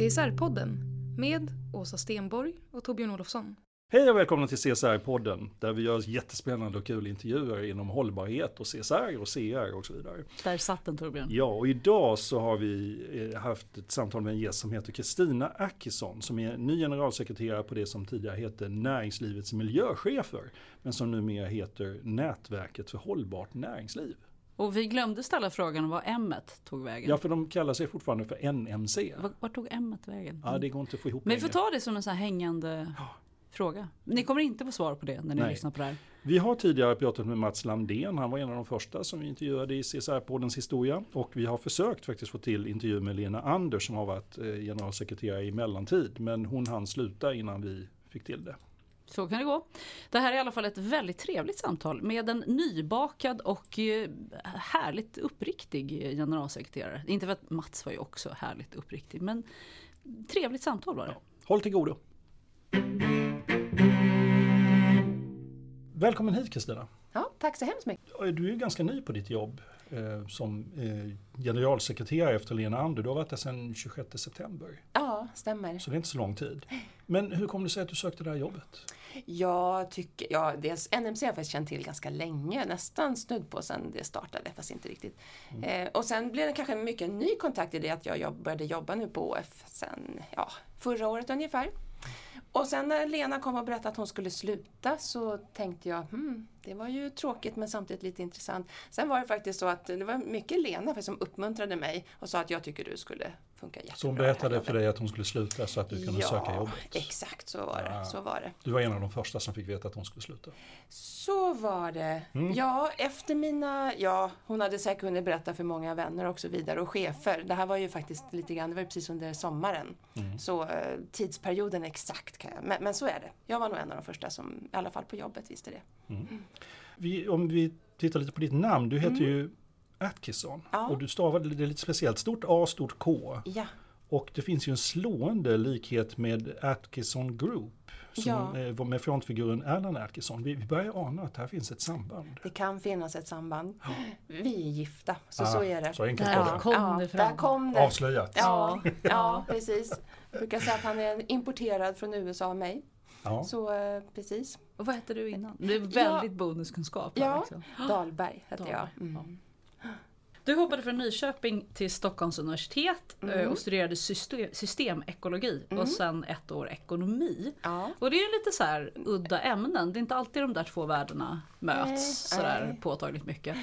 CSR-podden med Åsa Stenborg och Torbjörn Olofsson. Hej och välkomna till CSR-podden där vi gör jättespännande och kul intervjuer inom hållbarhet och CSR och CR och så vidare. Där satt den Torbjörn. Ja, och idag så har vi eh, haft ett samtal med en gäst som heter Kristina Ackesson som är ny generalsekreterare på det som tidigare hette Näringslivets miljöchefer men som numera heter Nätverket för hållbart näringsliv. Och vi glömde ställa frågan vad M tog vägen. Ja, för de kallar sig fortfarande för NMC. Var, var tog M vägen? Ja, det går inte att få ihop Men vi får ta det som en sån här hängande fråga. Ni kommer inte få svar på det när ni Nej. lyssnar på det här. Vi har tidigare pratat med Mats Landén, han var en av de första som vi intervjuade i CSR-poddens historia. Och vi har försökt faktiskt få till intervju med Lena Anders som har varit eh, generalsekreterare i mellantid. Men hon hann sluta innan vi fick till det. Så kan det gå. Det här är i alla fall ett väldigt trevligt samtal med en nybakad och eh, härligt uppriktig generalsekreterare. Inte för att Mats var ju också härligt uppriktig, men trevligt samtal var det. Håll till godo. Välkommen hit Kristina. Ja, tack så hemskt mycket. Du är ju ganska ny på ditt jobb eh, som eh, generalsekreterare efter Lena Ander. Du har varit där sedan 26 september. Ja, stämmer. Så det är inte så lång tid. Men hur kom det sig att du sökte det här jobbet? Jag tycker, ja, dels NMC har jag faktiskt känt till ganska länge, nästan snudd på sen det startade, fast inte riktigt. Eh, och sen blev det kanske mycket en ny kontakt i det att jag jobb, började jobba nu på OF sen, ja, förra året ungefär. Och sen när Lena kom och berättade att hon skulle sluta så tänkte jag, hmm, det var ju tråkigt men samtidigt lite intressant. Sen var det faktiskt så att det var mycket Lena som uppmuntrade mig och sa att jag tycker du skulle funka jättebra. Så hon berättade för dig att hon skulle sluta så att du kunde ja, söka jobbet? exakt så var det. Ja. Så var det. Du var en av de första som fick veta att hon skulle sluta. Så var det. Mm. Ja, efter mina, ja, hon hade säkert hunnit berätta för många vänner och så vidare och chefer. Det här var ju faktiskt lite grann, det var ju precis under sommaren. Mm. Så eh, tidsperioden exakt kan jag, men, men så är det. Jag var nog en av de första som, i alla fall på jobbet, visste det. Vi, om vi tittar lite på ditt namn, du heter ju Atkinson Mm. Ja. och du stavade det lite speciellt, stort A, stort K. Ja, Och det finns ju en slående likhet med Atkinson Group. Som, Ja. med frontfiguren Alan Atkinson. Vi, vi börjar ana att här finns ett samband. det kan finnas ett samband. Vi är gifta, så Ah, så är det. Så enkelt Där var det. kom ja, det fram. Där kom det. Avslöjat. Ja, ja, precis. Jag brukar säga att han är importerad från USA av mig. Ja. Så eh, precis. Och vad hette du innan? Det är väldigt bonuskunskap. här Ja, också. Dahlberg heter jag. Mm. Du hoppade från Nyköping till Stockholms universitet eh, Mm. och studerade system, systemekologi och sen ett år ekonomi. Ja. Och det är lite så här udda ämnen, det är inte alltid de där två världarna möts Nej, sådär nej. påtagligt mycket.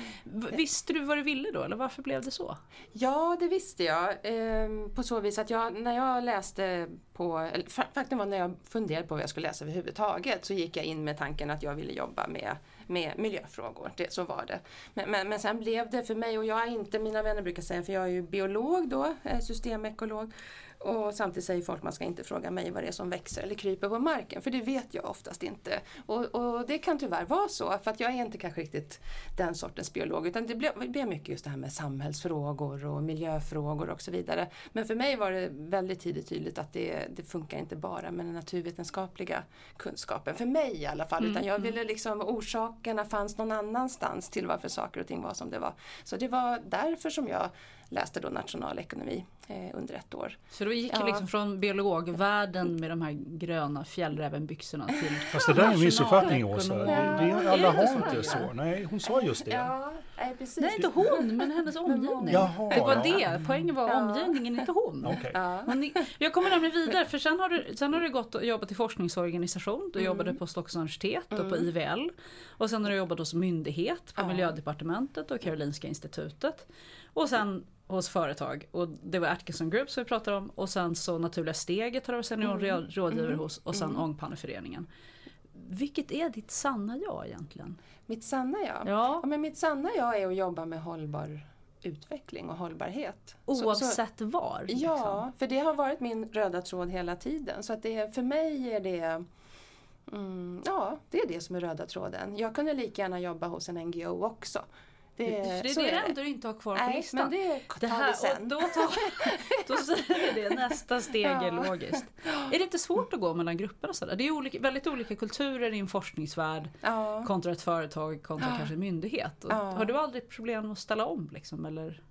Visste du vad du ville då eller varför blev det så? Ja, det visste jag. Ehm, på så vis att jag, när jag läste på, eller fa- faktum var när jag funderade på vad jag skulle läsa överhuvudtaget så gick jag in med tanken att jag ville jobba med, med miljöfrågor. Det, så var det. Men, men, men sen blev det för mig, och jag är inte, mina vänner brukar säga, för jag är ju biolog då, eh, systemekolog. Och samtidigt säger folk man ska inte fråga mig vad det är som växer eller kryper på marken, för det vet jag oftast inte. Och, och det kan tyvärr vara så, för att jag är inte kanske riktigt den sortens biolog, utan det blev mycket just det här med samhällsfrågor och miljöfrågor och så vidare. Men för mig var det väldigt tidigt tydligt att det, det funkar inte bara med den naturvetenskapliga kunskapen, för mig i alla fall, utan jag ville liksom, orsakerna fanns någon annanstans till varför saker och ting var som det var. Så det var därför som jag läste då nationalekonomi eh, under ett år. Så då gick Ja. liksom från biologvärlden med de här gröna fjällrävenbyxorna till Fast det där är en missuppfattning Åsa. Det, det, alla har så? inte så. Nej, hon sa just det. Ja, nej, precis. Nej, inte hon, men hennes omgivning. Jaha, det var ja. det, poängen var Ja. omgivningen, inte hon. Okej. Ja. Jag kommer nämligen vidare, för sen har du, sen har du gått och jobbat i forskningsorganisation. Du jobbade på Stockholms universitet och på IVL. Och sen har du jobbat hos myndighet på Ja. Miljödepartementet och Karolinska institutet. Och sen hos företag. Och det var Atkinson Group som vi pratade om. Och sen så Naturliga Steget har du senior rådgivare hos. Och sen Ångpanneföreningen. Vilket är ditt sanna jag egentligen? Mitt sanna jag? Ja. men mitt sanna jag är att jobba med hållbar utveckling och hållbarhet. Så- så- Oavsett var? liksom. Ja, för det har varit min röda tråd hela tiden. Så att det, för mig är det mm, Ja, det är det som är röda tråden. Jag kunde lika gärna jobba hos en NGO också. Det, För det är så det är enda du inte har kvar på Nej, listan. men det Det här, sen. och då, tar, då säger vi det, nästa steg är Ja. logiskt. Är det inte svårt att gå mellan grupperna sådär? Det är olika, väldigt olika kulturer i en forskningsvärld Ja. kontra ett företag kontra kanske en myndighet. Och Ja. Har du aldrig problem att ställa om liksom? Eller?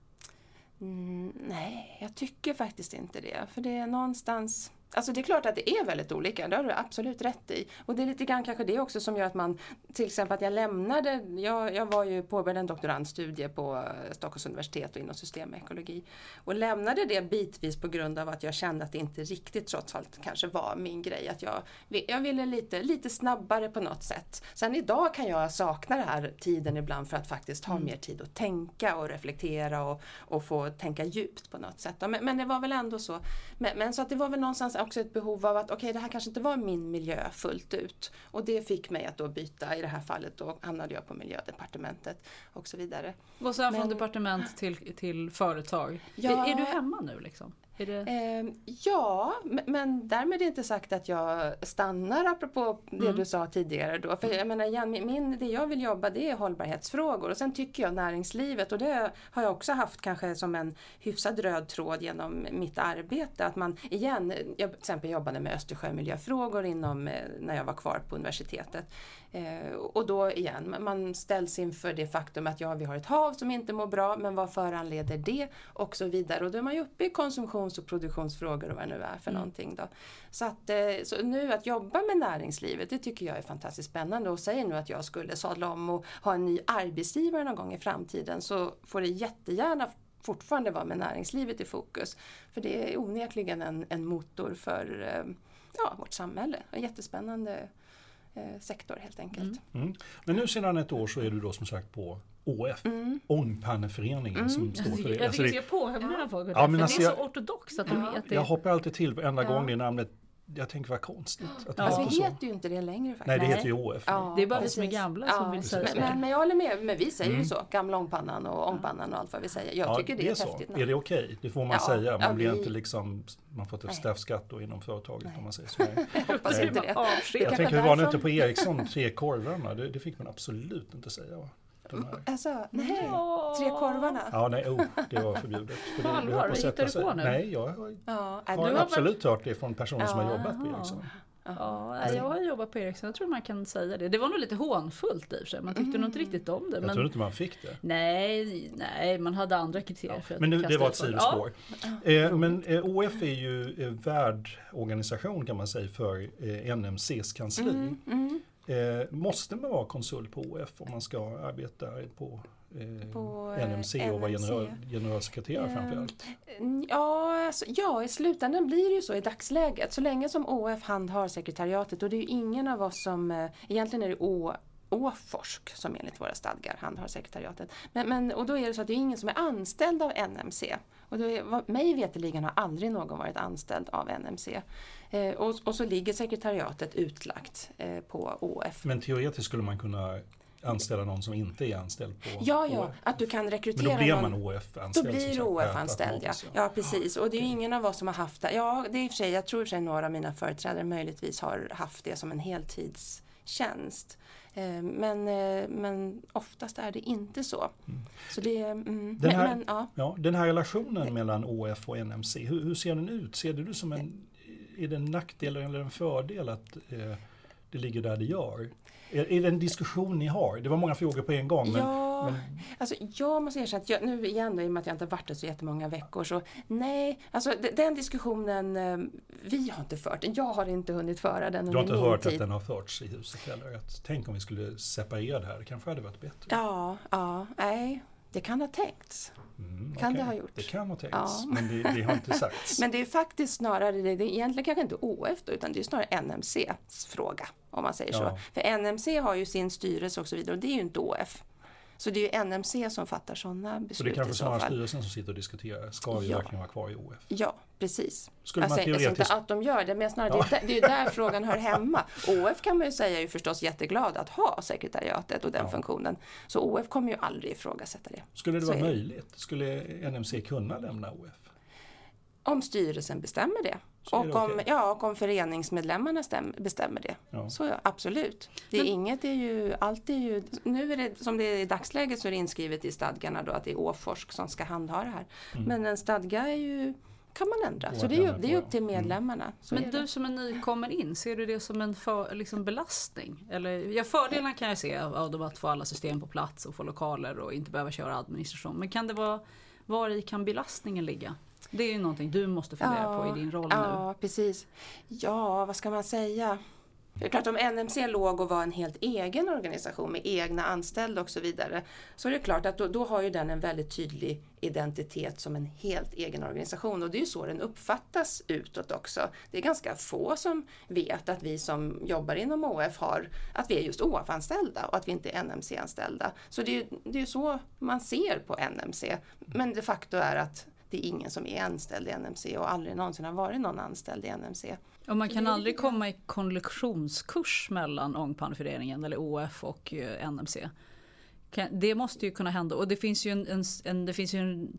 Mm, nej, jag tycker faktiskt inte det. För det är någonstans... Alltså det är klart att det är väldigt olika, det har du absolut rätt i. Och det är lite grann kanske det också som gör att man, till exempel att jag lämnade, jag, jag var ju påbörjade en doktorandstudie på eh, Stockholms universitet och inom systemekologi. Och lämnade det bitvis på grund av att jag kände att det inte riktigt trots allt kanske var min grej. Att jag, jag ville lite, lite snabbare på något sätt. Sen idag kan jag sakna den här tiden ibland för att faktiskt ha mer tid att tänka och reflektera och, och få tänka djupt på något sätt. Men, men det var väl ändå så. Men, men så att det var väl någonstans också ett behov av att okej, det här kanske inte var min miljö fullt ut. Och det fick mig att då byta. I det här fallet då hamnade jag på miljödepartementet och så vidare. Och sen från Men- departement till, till företag. Ja. Är, är du hemma nu liksom? Det... Eh, ja, men- därmed är inte sagt att jag stannar apropå det Mm. du sa tidigare då. För jag menar igen, min- min, det jag vill jobba det är hållbarhetsfrågor och sen tycker jag näringslivet och det har jag också haft kanske som en hyfsad röd tråd genom mitt arbete. Att man igen, jag till exempel jobbade med Östersjömiljöfrågor inom, eh, när jag var kvar på universitetet. Eh, och då igen, man ställs inför det faktum att ja, vi har ett hav som inte mår bra, men vad föranleder det? Och så vidare. Och då är man ju uppe i konsumtions och produktionsfrågor och vad det nu är för någonting. Då. Så, att, eh, så nu att jobba med näringslivet, det tycker jag är fantastiskt spännande. Och säger nu att jag skulle sadla om och ha en ny arbetsgivare någon gång i framtiden så får det jättegärna fortfarande vara med näringslivet i fokus. För det är onekligen en, en motor för eh, ja, vårt samhälle. En jättespännande sektor helt enkelt. Mm. Men nu sedan ett år så är du då som sagt på ÅF, Mm. Ångpanneföreningen som står för det. Jag Alltså tycker det jag ska påminna folk om det, Ja, men för alltså det är jag- så ortodoxt att de heter jag hoppar alltid till varenda Ja. gång det namnet, jag tänker vad konstigt. Att det Alltså, heter vi så. heter ju inte det längre faktiskt. Nej, det heter ju ÅF. Ja, Det är bara vi som är gamla som vill säga men, men, men jag håller med, men vi säger Mm. ju så. Gamla ångpannan och ångpannan och allt vad vi säger. Jag tycker det är, ett så. häftigt Är det okej? Det får man Ja, säga. Man ja, blir vi- inte liksom, man får inte Nej. straffskatt då inom företaget om man säger så. Nej. Hoppas inte det. Det Jag tänker, hur var det inte på Ericsson, tre korvarna? Det, det fick man absolut inte säga va? Alltså, nej. Tre korvarna. Ja, nej, oh, det var förbjudet. För På det, det allvar? att Hittar du på nu? Nej, jag har, Ja, äh, har du har absolut hört det från personer som har Ja. jobbat på Ericsson. Ja, nej, jag har jobbat på Ericsson, jag tror man kan säga det. Det var nog lite hånfullt i och för sig, man tyckte nog inte riktigt om det. Jag Men... tror inte man fick det. Nej, nej, man hade andra kriterier för att Men nu, det var ett sidospår. Eh, men eh, OF är ju eh, värdorganisation kan man säga för eh, NMCs kansli. Mm, Eh, måste man vara konsult på OF om man ska arbeta på, eh, På, eh, NMC och vara general, generalsekreterare Eh, framförallt? Ja, alltså, ja, i slutändan blir det ju så i dagsläget. Så länge som ÅF handhar sekretariatet och det är ju ingen av oss som, eh, egentligen är det Å Åforsk som enligt våra stadgar handhar sekretariatet. Men, men, och då är det så att det är ingen som är anställd av NMC. Och då är, vad- mig veterligen har aldrig någon varit anställd av NMC. Eh, och, och så ligger sekretariatet utlagt eh, på ÅF. Men teoretiskt skulle man kunna anställa någon som inte är anställd på Ja, ja, OF. att du kan Men rekrytera då blir man Då OF-anställd. blir OF-anställd, ja. ja. precis. Och det är ju ingen av oss som har haft det. Ja, det är i och för sig, jag tror i och för sig några av mina företrädare möjligtvis har haft det som en heltidstjänst. Eh, Men, men oftast är det inte så. Så det, mm, men, här- men, ja. Ja, den här relationen mellan OF och NMC, hur, hur ser den ut? Ser du det som en, är det en nackdel eller en fördel att eh, det ligger där det gör? Är, är det en diskussion ni har? Det var många frågor på en gång, men Ja, Ja, alltså jag måste erkänna att jag, nu igen då, i och med att jag inte har varit där så jättemånga veckor så nej, alltså den diskussionen, eh, vi har inte fört den. Jag har inte hunnit föra den Du har inte hört tid. att den har förts i huset heller? Att, tänk om vi skulle separera det här, det kanske hade varit bättre. Ja, ja, nej, det kan ha tänkts. Mm, kan okej. det ha gjort. Det kan ha tänkts, Ja. men det, det har inte sagts. Men det är faktiskt snarare, det är egentligen kanske inte OF då, utan det är snarare NMCs fråga, om man säger Ja. så. För NMC har ju sin styrelse och så vidare och det är ju inte OF. Så det är ju NMC som fattar sådana beslut Så det är kanske snarare styrelsen som sitter och diskuterar, ska vi Ja. verkligen vara kvar i OF? Ja, precis. Skulle jag man säger alltså inte teoretiskt- att de gör det, men snarare Ja. det, är där- det är där frågan hör hemma. OF kan man ju säga är ju förstås jätteglad att ha sekretariatet och den Ja. funktionen. Så OF kommer ju aldrig ifrågasätta det. Skulle det vara möjligt? Skulle NMC kunna lämna OF? Om styrelsen bestämmer det. Och, om, okej. ja, och om föreningsmedlemmarna stäm, bestämmer det. Ja. Så ja, absolut. Det är Men- inget är ju, allt är ju, nu är det som det är i dagsläget så är det inskrivet i stadgarna då att det är Åforsk som ska handha det här. Mm. Men en stadga är ju, kan man ändra. Så det är, ju, ändra det är upp till. Mm. medlemmarna. Så Men du som är nykommen in, ser du det som en för, liksom belastning? Eller, ja, fördelarna kan jag se av, av att få alla system på plats och få lokaler och inte behöva köra administration. Men kan det vara, var i kan belastningen ligga? Det är ju någonting du måste fundera på i din roll nu. Ja, precis. Ja, vad ska man säga? Det är klart om NMC låg och var en helt egen organisation med egna anställda och så vidare så är det klart att då, då har ju den en väldigt tydlig identitet som en helt egen organisation och det är ju så den uppfattas utåt också. Det är ganska få som vet att vi som jobbar inom OF har, att vi är just OF-anställda och att vi inte är NMC-anställda. Så det är ju det är så man ser på NMC. Men de facto är att det är ingen som är anställd i NMC och aldrig någonsin har varit någon anställd i NMC. Och man kan aldrig komma i kollektionskurs mellan Ångpanneföreningen eller OF och eh, NMC. Det måste ju kunna hända och det finns ju en, en, en, det finns ju en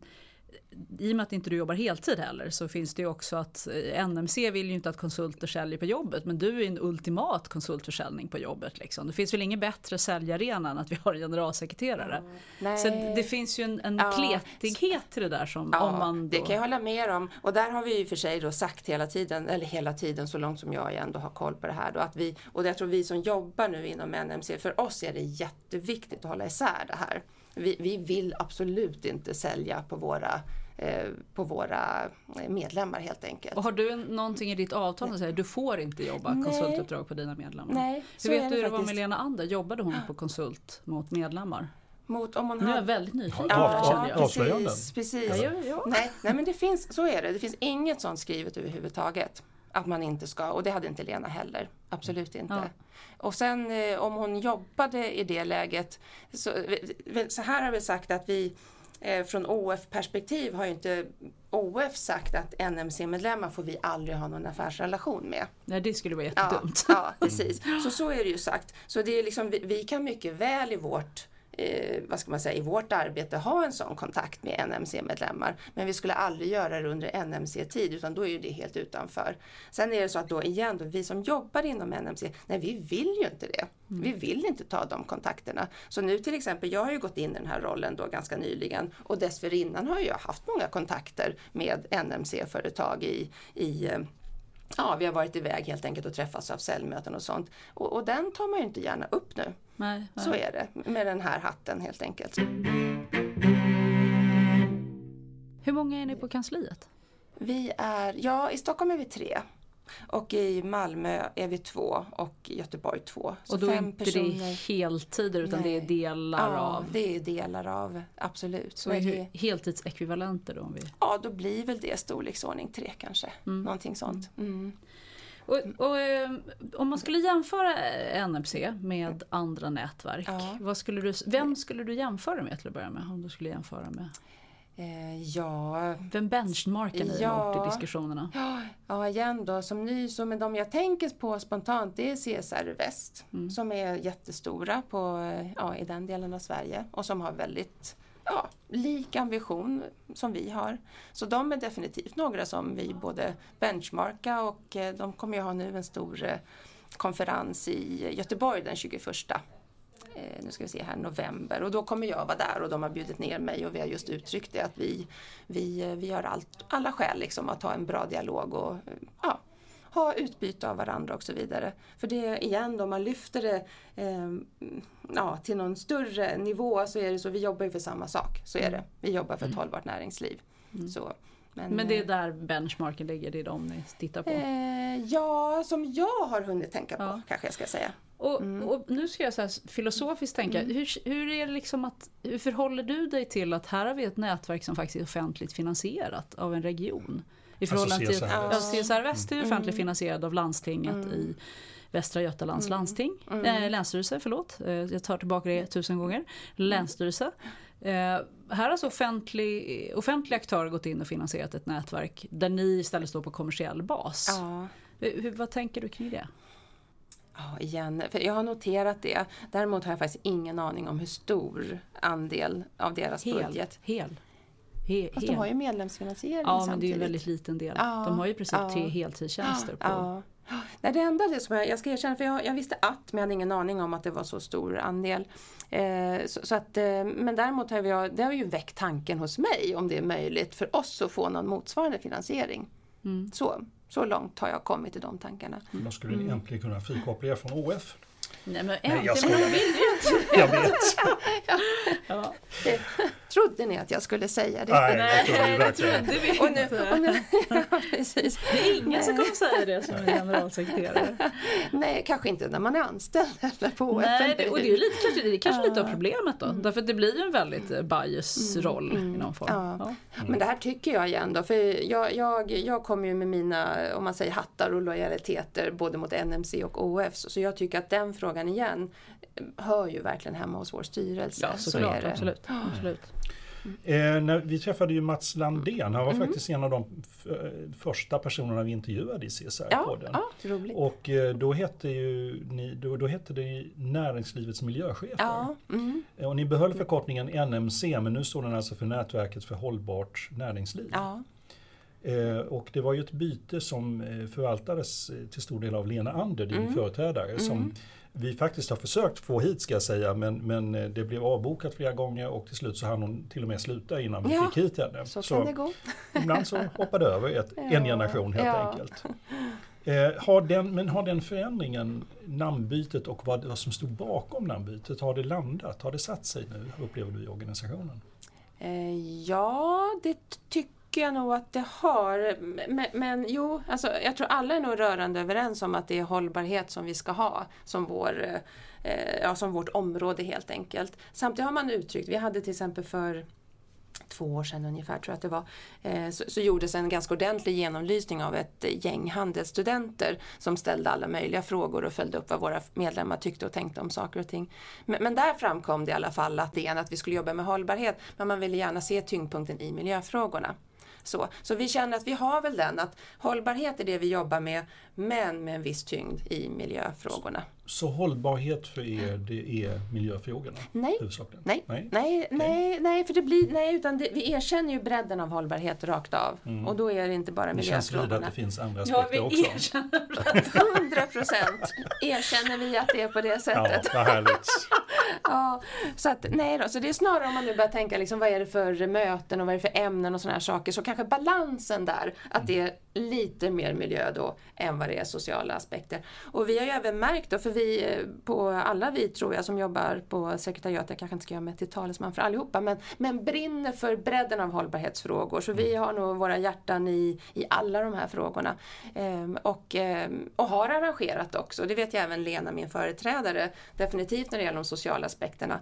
i och med att inte du jobbar heltid heller så finns det ju också att eh, NMC vill ju inte att konsulter säljer på jobbet men du är en ultimat konsultförsäljning på jobbet. Liksom. Det finns väl ingen bättre säljarena än att vi har en generalsekreterare. Nej. Så det finns ju en, en Ja. kletighet till det där som Ja, om man då... det kan jag hålla med om. Och där har vi ju för sig då sagt hela tiden, eller hela tiden så långt som jag ändå har koll på det här. Då, att vi, och jag tror vi som jobbar nu inom NMC, för oss är det jätteviktigt att hålla isär det här. Vi, vi vill absolut inte sälja på våra, eh, på våra medlemmar helt enkelt. Och har du någonting i ditt avtal som säger du får inte jobba Nej. konsultuppdrag på dina medlemmar? Nej, Hur vet du hur det var med Lena Ander? Jobbade hon på konsult mot medlemmar? Mot om hon Nu är jag väldigt nyfiken. Ja, ja, ja. precis. precis. Ja, ja, ja. Nej, nej, men det finns, så är det. Det finns inget sånt skrivet överhuvudtaget. Att man inte ska, och det hade inte Lena heller. Absolut inte. Ja. Och sen eh, om hon jobbade i det läget, så, eh, så här har vi sagt att vi eh, från OF-perspektiv har ju inte OF sagt att NMC-medlemmar får vi aldrig ha någon affärsrelation med. Nej, det skulle vara Ja, jättedumt. ja, precis. Så så är det ju sagt. Så det är liksom, vi, vi kan mycket väl i vårt Eh, vad ska man säga, i vårt arbete ha en sån kontakt med NMC-medlemmar. Men vi skulle aldrig göra det under NMC-tid utan då är ju det helt utanför. Sen är det så att då igen, då, vi som jobbar inom NMC, nej vi vill ju inte det. Vi vill inte ta de kontakterna. Så nu till exempel, jag har ju gått in i den här rollen då ganska nyligen och dessförinnan har jag haft många kontakter med NMC-företag i, i eh, Ja, vi har varit iväg helt enkelt och träffats av säljmöten och sånt. Och, och den tar man ju inte gärna upp nu. Nej, nej. Så är det med den här hatten helt enkelt. Hur många är ni på kansliet? Vi är, ja i Stockholm är vi tre. Och i Malmö är vi två och i Göteborg två. Så och då är fem inte personer. det heltider utan det är Nej. delar ja, av. det är delar av, absolut. Så är heltidsekvivalenter då? Om vi... ja, då blir väl det storleksordning tre kanske. Någonting sånt. Mm. och, och, eh, om man skulle jämföra NMC med andra nätverk, Ja. vad skulle du, vem skulle du jämföra med till att börja med? Om du skulle jämföra med? Eh, ja, Vem benchmarkar ni Ja. i diskussionerna? Ja, ja, igen då som ny, så men de jag tänker på spontant det är CSR Väst som är jättestora på, ja, i den delen av Sverige och som har väldigt ja, lik ambition som vi har. Så de är definitivt några som vi både benchmarka och eh, de kommer ju ha nu en stor eh, konferens i Göteborg den 21 eh, nu ska vi se här, november och då kommer jag vara där och de har bjudit ner mig och vi har just uttryckt det att vi, vi, eh, vi har allt, alla skäl liksom att ha en bra dialog och, eh, ja, ha utbyte av varandra och så vidare. För det igen om man lyfter det eh, ja, till någon större nivå så är det så, vi jobbar ju för samma sak. Så är det. Vi jobbar för ett hållbart näringsliv. Så, men, Men det är eh, där benchmarken ligger, det är de ni tittar på. Eh, ja, som jag har hunnit tänka på Ja. kanske jag ska säga. Och, Mm. och nu ska jag så här filosofiskt tänka, hur, hur, är det liksom att, hur förhåller du dig till att här har vi ett nätverk som faktiskt är offentligt finansierat av en region? I förhållande till CSR. ja, CSR Väst är Mm. offentligt finansierad av landstinget i Västra Götalands Mm. landsting, eh, länsstyrelse, förlåt, eh, jag tar tillbaka det tusen gånger, länsstyrelse. Eh, här har alltså offentlig, offentliga aktörer gått in och finansierat ett nätverk där ni istället står på kommersiell bas. Ja. Hur, hur- vad tänker du kring det? Ja, igen, för jag har noterat det. Däremot har jag faktiskt ingen aning om hur stor andel av deras Hel, budget. hel, he, Fast hel. de har ju medlemsfinansiering Ja men det är ju samtidigt. en väldigt liten del. Ja, de har ju i princip ja. tre heltidstjänster på. Ja. Nej, det enda det som jag, jag ska erkänna, för jag, jag visste att, men jag hade ingen aning om att det var så stor andel. Eh, så, så att, eh, men däremot har jag, det har ju väckt tanken hos mig om det är möjligt för oss att få någon motsvarande finansiering. Mm. Så, så långt har jag kommit i de tankarna. Då skulle ni äntligen kunna frikoppla er från OF. Nej men äntligen, men jag vill ju inte. Jag vet! Ja. Det, trodde ni att jag skulle säga det? Nej, det verkligen. trodde vi Och nu, inte. och nu, ja, precis. Det är ingen som kommer säga det som är generalsekreterare. Nej, kanske inte när man är anställd eller på. Nej, det, och det är, lite, kanske, det är kanske lite av problemet då. Därför att det blir ju en väldigt eh, bias-roll i någon form. Ja. Ja. Men det här tycker jag igen då, för jag, jag, jag kommer ju med mina, om man säger hattar och lojaliteter både mot NMC och OF, så så jag tycker att den frågan igen eh, hör ju verkligen hemma hos vår styrelse. Ja, Så såklart. är det. Absolut. absolut. Eh, när vi träffade ju Mats Landén, han var Mm. faktiskt en av de eh, första personerna vi intervjuade i Ja, CSR-podden. ja, roligt. Och eh, då hette, ju ni, då, då hette det Näringslivets miljöchefer. Ja, mm, Och ni behöll förkortningen NMC men nu står den alltså för Nätverket för hållbart näringsliv. ja, Eh, och det var ju ett byte som eh, förvaltades eh, till stor del av Lena Ander, din Mm. företrädare, som vi faktiskt har försökt få hit ska jag säga, men, men eh, det blev avbokat flera gånger och till slut så hann hon till och med sluta innan vi Ja, fick hit henne. så kan det gå. ibland så hoppade över ett, en generation helt ja. enkelt. Eh, har den, men har den förändringen, namnbytet och vad, vad som stod bakom namnbytet, har det landat? Har det satt sig nu, upplever du i organisationen? Eh, ja, det tycker tycker jag nog att det har. Men, men jo, alltså, jag tror alla är nog rörande överens om att det är hållbarhet som vi ska ha som, vår, eh, ja, som vårt område helt enkelt. Samtidigt har man uttryckt, vi hade till exempel för två år sedan ungefär tror jag att det var, eh, så, så gjordes en ganska ordentlig genomlysning av ett gäng handelsstudenter som ställde alla möjliga frågor och följde upp vad våra medlemmar tyckte och tänkte om saker och ting. Men, men där framkom det i alla fall att det att vi skulle jobba med hållbarhet, men man ville gärna se tyngdpunkten i miljöfrågorna. Så, så vi känner att vi har väl den att hållbarhet är det vi jobbar med, men med en viss tyngd i miljöfrågorna. Så hållbarhet för er, det är miljöfrågorna? Nej. huvudsakligen? Nej, Nej. nej, nej, nej, för det blir, nej, utan det, vi erkänner ju bredden av hållbarhet rakt av. Och då är det inte bara Det känns att miljöfrågorna. det finns andra Ja, aspekter vi också. erkänner 100 procent erkänner vi att det är på det Ja, sättet. vad härligt. Ja, så att, nej då, så det är snarare om man nu börjar tänka liksom, vad är det för möten och vad är det för ämnen och sådana här saker. Så kanske balansen där, att det är lite mer miljö då än vad det är sociala aspekter. Och vi har ju även märkt då, för vi eh, på alla vi tror jag som jobbar på sekretariatet, jag kanske inte ska göra mig till talesman för allihopa, men, men brinner för bredden av hållbarhetsfrågor. Så vi har nog våra hjärtan i, i alla de här frågorna. Ehm, och, ehm, och har arrangerat också, det vet jag även Lena, min företrädare, definitivt när det gäller de sociala aspekterna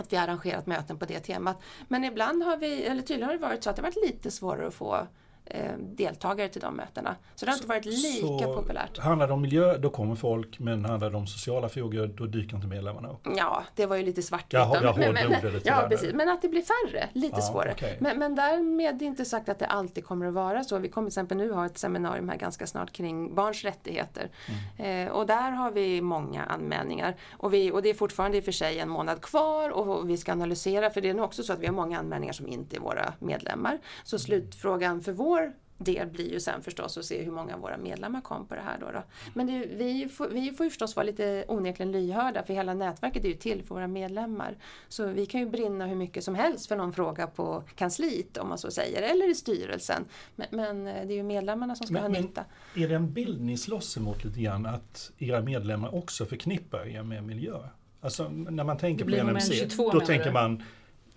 att vi har arrangerat möten på det temat. Men ibland har vi, eller tydligen har det varit så att det har varit lite svårare att få eh, deltagare till de mötena. Så det har inte varit lika populärt. Handlar det om miljö, då kommer folk, men handlar det om sociala frågor, då dyker inte medlemmarna upp. Ja, det var ju lite svartvitt. Jag jag Men- men- det lite Ja, precis. Men att det blir färre, lite Ja, svårare. okej. Men, men därmed inte sagt att det alltid kommer att vara så. Vi kommer till exempel nu ha ett seminarium här ganska snart kring barns rättigheter. Mm. Eh, och där har vi många anmälningar. Och, vi, och det är fortfarande i och för sig en månad kvar och vi ska analysera, för det är nog också så att vi har många anmälningar som inte är våra medlemmar. Så slutfrågan för vår del blir ju sen förstås att se hur många av våra medlemmar kom på det här. Då, då. Men det, vi, får, vi får ju förstås vara lite onekligen lyhörda för hela nätverket är ju till för våra medlemmar. Så vi kan ju brinna hur mycket som helst för någon fråga på kansliet om man så säger, eller i styrelsen. Men, men det är ju medlemmarna som ska Men- ha men- nytta. Är det en bild ni slåss emot lite grann att era medlemmar också förknippar er med miljö? Alltså när man tänker på NMC, 22 då tänker du? man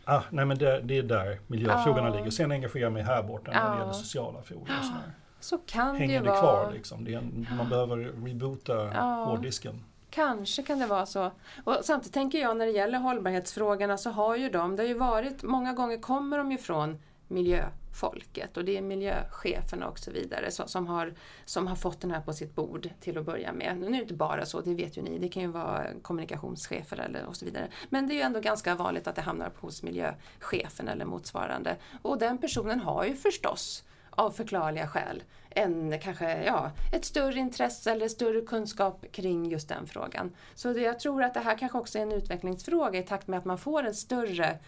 Ah, nej men det, det är där miljöfrågorna Ja. ligger. Sen engagerar jag mig här borta när det gäller sociala frågor. Och sådär. Så kan det Hänger det vara. kvar liksom? Det en, man behöver reboota Ja. hårddisken. Kanske kan det vara så. Och samtidigt tänker jag när det gäller hållbarhetsfrågorna så har ju de, det har ju varit, många gånger kommer de ju från miljöfolket och det är miljöcheferna och så vidare som, som, har, som har fått den här på sitt bord till att börja med. Nu är det inte bara så, det vet ju ni, det kan ju vara kommunikationschefer eller och så vidare. Men det är ju ändå ganska vanligt att det hamnar hos miljöchefen eller motsvarande. Och den personen har ju förstås av förklarliga skäl en, kanske, ja, ett större intresse eller större kunskap kring just den frågan. Så det, jag tror att det här kanske också är en utvecklingsfråga i takt med att man får en större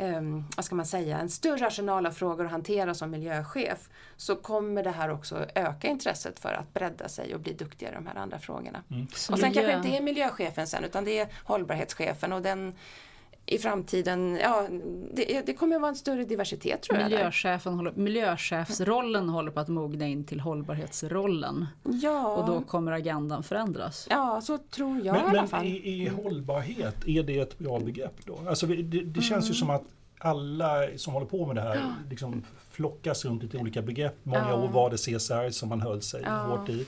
ehm, vad ska man säga, en större arsenal av frågor att hantera som miljöchef så kommer det här också öka intresset för att bredda sig och bli duktigare i de här andra frågorna. Så Och sen kanske inte är miljöchefen sen utan det är hållbarhetschefen och den i framtiden, ja det, det kommer att vara en större diversitet tror jag. Miljöchefen håller, miljöchefsrollen håller på att mogna in till hållbarhetsrollen. Ja. Och då kommer agendan förändras. Ja, så tror jag i Men, alla men fall. i, i hållbarhet, är det ett bra begrepp då? Alltså det, det känns Mm. ju som att alla som håller på med det här liksom flockas runt lite olika begrepp. Många Ja. år var det CSR som man höll sig Ja. hårt i.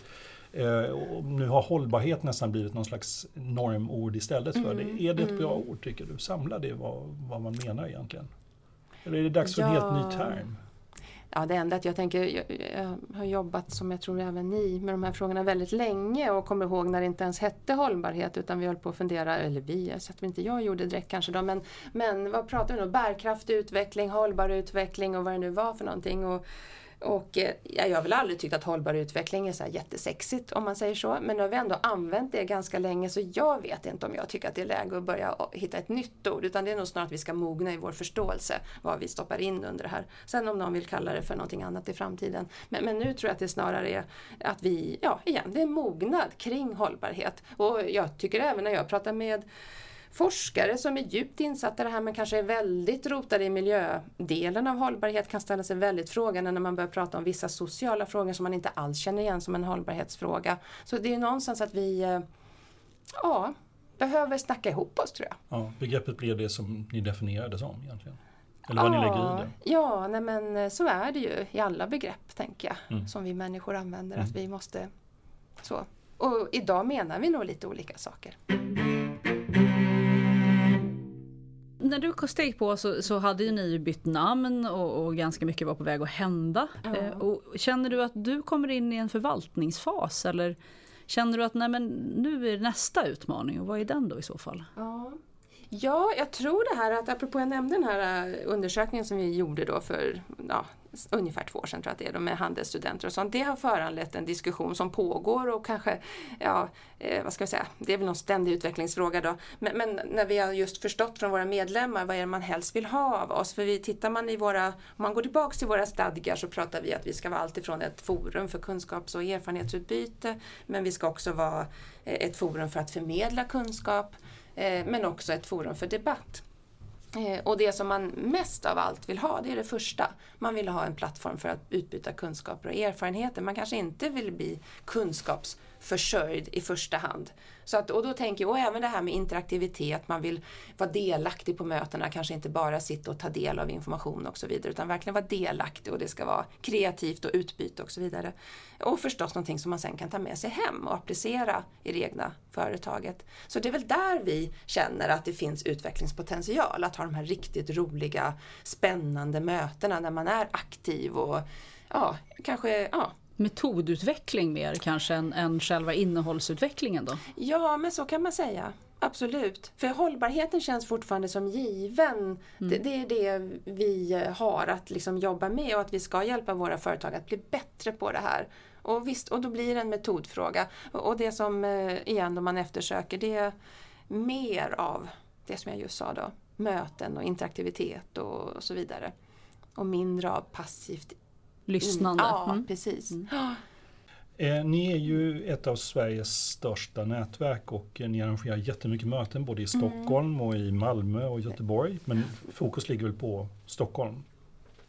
Eh, nu har hållbarhet nästan blivit någon slags normord istället för Mm, det. Är det ett bra ord tycker du? Samlar det vad, vad man menar egentligen? Eller är det dags för en helt Ja. ny term? Ja, det enda att jag tänker, jag, jag har jobbat som jag tror även ni med de här frågorna väldigt länge och kommer ihåg när det inte ens hette hållbarhet utan vi höll på att fundera, eller vi, så att inte jag gjorde direkt kanske då, men, men vad pratar vi nu Bärkraftig utveckling, hållbar utveckling och vad det nu var för någonting. Och, och eh, ja, jag har väl aldrig tyckt att hållbar utveckling är så här jättesexigt om man säger så. Men nu har vi ändå använt det ganska länge så jag vet inte om jag tycker att det är läge att börja hitta ett nytt ord. Utan det är nog snarare att vi ska mogna i vår förståelse vad vi stoppar in under det här. Sen om någon vill kalla det för någonting annat i framtiden. Men, men nu tror jag att det snarare är att vi, ja igen, det är mognad kring hållbarhet. Och jag tycker även när jag pratar med forskare som är djupt insatta i det här men kanske är väldigt rotade i miljödelen av hållbarhet kan ställa sig väldigt frågande när man börjar prata om vissa sociala frågor som man inte alls känner igen som en hållbarhetsfråga. Så det är någonstans att vi eh, ja, behöver snacka ihop oss tror jag. Ja, begreppet blir det som ni definierade som egentligen? Eller vad ni lägger i det? Ja, nej men eh, så är det ju i alla begrepp tänker jag Mm. som vi människor använder att vi måste så. Och idag menar vi nog lite olika saker. När du steg på så, så hade ju ni bytt namn och, och ganska mycket var på väg att hända. Ja. Eh, och känner du att du kommer in i en förvaltningsfas eller känner du att nej men, nu är nästa utmaning och vad är den då i så fall? Ja ja, jag tror det här att apropå jag nämnde den här eh, undersökningen som vi gjorde då för ja, ungefär två år sedan tror jag att det är, då, med handelsstudenter och sånt. Det har föranlett en diskussion som pågår och kanske, ja, eh, vad ska jag säga, det är väl någon ständig utvecklingsfråga då. Men, men när vi har just förstått från våra medlemmar vad är det man helst vill ha av oss. För vi tittar man i våra, om man går tillbaks till våra stadgar så pratar vi att vi ska vara alltifrån ett forum för kunskaps och erfarenhetsutbyte men vi ska också vara eh, ett forum för att förmedla kunskap eh, Eh, men också ett forum för debatt. Eh, och det som man mest av allt vill ha, det är det första. Man vill ha en plattform för att utbyta kunskaper och erfarenheter. Man kanske inte vill bli kunskapsförsörjd i första hand. Så att, och då tänker jag, och även det här med interaktivitet, man vill vara delaktig på mötena, kanske inte bara sitta och ta del av information och så vidare, utan verkligen vara delaktig och det ska vara kreativt och utbyte och så vidare. Och förstås någonting som man sen kan ta med sig hem och applicera i det egna företaget. Så det är väl där vi känner att det finns utvecklingspotential, att ha de här riktigt roliga, spännande mötena när man är aktiv och ja, kanske, ja, Metodutveckling mer kanske än, än själva innehållsutvecklingen då? Ja, men så kan man säga. Absolut. För hållbarheten känns fortfarande som given. Det, det är det vi har att liksom jobba med och att vi ska hjälpa våra företag att bli bättre på det här. Och visst, och då blir det en metodfråga. Och det som eh, igen man eftersöker det är mer av det som jag just sa då. Möten och interaktivitet och, och så vidare. Och mindre av passivt lyssnande. Ja, Mm. precis. Eh, ni är ju ett av Sveriges största nätverk och eh, ni arrangerar jättemycket möten både i Stockholm och i Malmö och Göteborg. Men fokus ligger väl på Stockholm?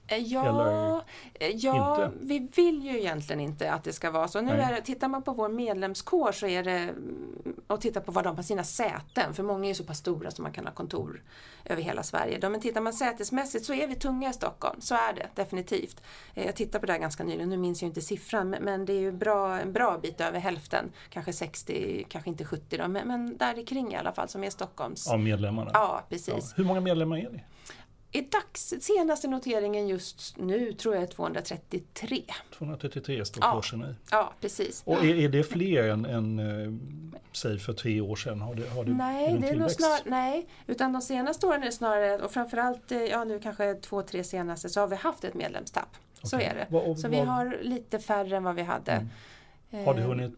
Eh, Ja, Eller eh, ja inte? vi vill ju egentligen inte att det ska vara så. Nu är tittar man på vår medlemskår så är det mm, och tittar på var de har sina säten, för många är ju så pass stora som man kan ha kontor över hela Sverige. Då, men tittar man sätesmässigt så är vi tunga i Stockholm, så är det definitivt. Eh, Jag tittade på det här ganska nyligen, nu minns jag inte siffran, men- det är ju bra, en bra bit över hälften, kanske 60, kanske inte 70 då, men, men där kring i alla fall som är Stockholms. Av medlemmarna? Ja, precis. Hur många medlemmar är ni? I dags, senaste noteringen just nu tror jag är 233. 233 står Ja. kursen i. Ja, precis. Och är, är det fler än, än eh, säg för tre år sedan? Har det, har det, Nej, det det är nog snar, nej, utan de senaste åren är det snarare, och framförallt eh, ja, nu kanske två, tre senaste, så har vi haft ett medlemstapp. Så Okej. är det. Vad- och så vi har lite färre än vad vi hade. Mm. Har du Eh, hunnit,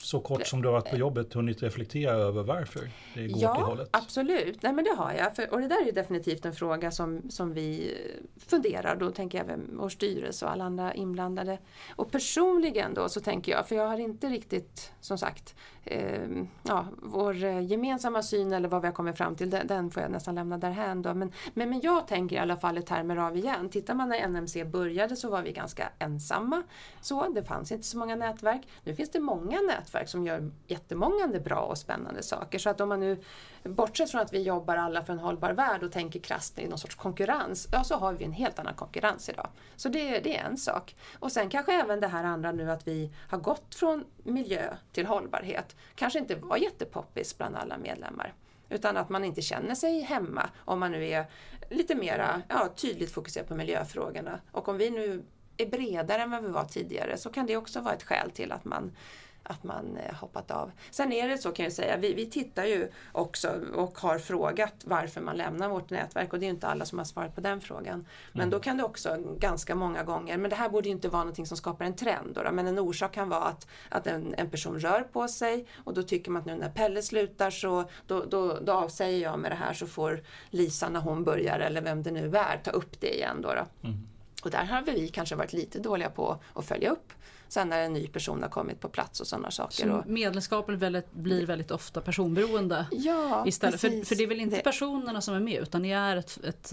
så kort som du har varit på jobbet, hunnit reflektera över varför det går åt det Ja, hållet? absolut. Nej, men det har jag. För, och det där är ju definitivt en fråga som, som vi eh, funderar. Då tänker jag även vår styrelse och alla andra inblandade. Och personligen då så tänker jag, för jag har inte riktigt, som sagt, eh, ja, vår eh, gemensamma syn eller vad vi har kommit fram till, den, den får jag nästan lämna därhän då. Men, men, men jag tänker i alla fall i termer av igen, tittar man när NMC började så var vi ganska ensamma. Så, det fanns inte så många nätverk. Nu finns det många nätverk som gör jättemånga bra och spännande saker. Så att om man nu, bortsett från att vi jobbar alla för en hållbar värld och tänker krasst i någon sorts konkurrens, ja så har vi en helt annan konkurrens idag. Så det, det är en sak. Och sen kanske även det här andra nu att vi har gått från miljö till hållbarhet, kanske inte var jättepoppis bland alla medlemmar. Utan att man inte känner sig hemma om man nu är lite mera ja, tydligt fokuserad på miljöfrågorna. Och om vi nu är bredare än vad vi var tidigare så kan det också vara ett skäl till att man att man eh, hoppat av. Sen är det så kan jag säga, vi, vi tittar ju också och har frågat varför man lämnar vårt nätverk och det är inte alla som har svarat på den frågan. Men då kan det också ganska många gånger, men det här borde ju inte vara någonting som skapar en trend då, då, men en orsak kan vara att, att en, en person rör på sig och då tycker man att nu när Pelle slutar så då, då, då avsäger jag med det här så får Lisa när hon börjar eller vem det nu är ta upp det igen då. då. Och där har vi kanske varit lite dåliga på att följa upp sen när en ny person har kommit på plats och sådana saker. Så Och, medlemskapet väldigt, blir väldigt ofta personberoende. ja, Istället. För, för det är väl inte Det- personerna som är med utan ni är ett, ett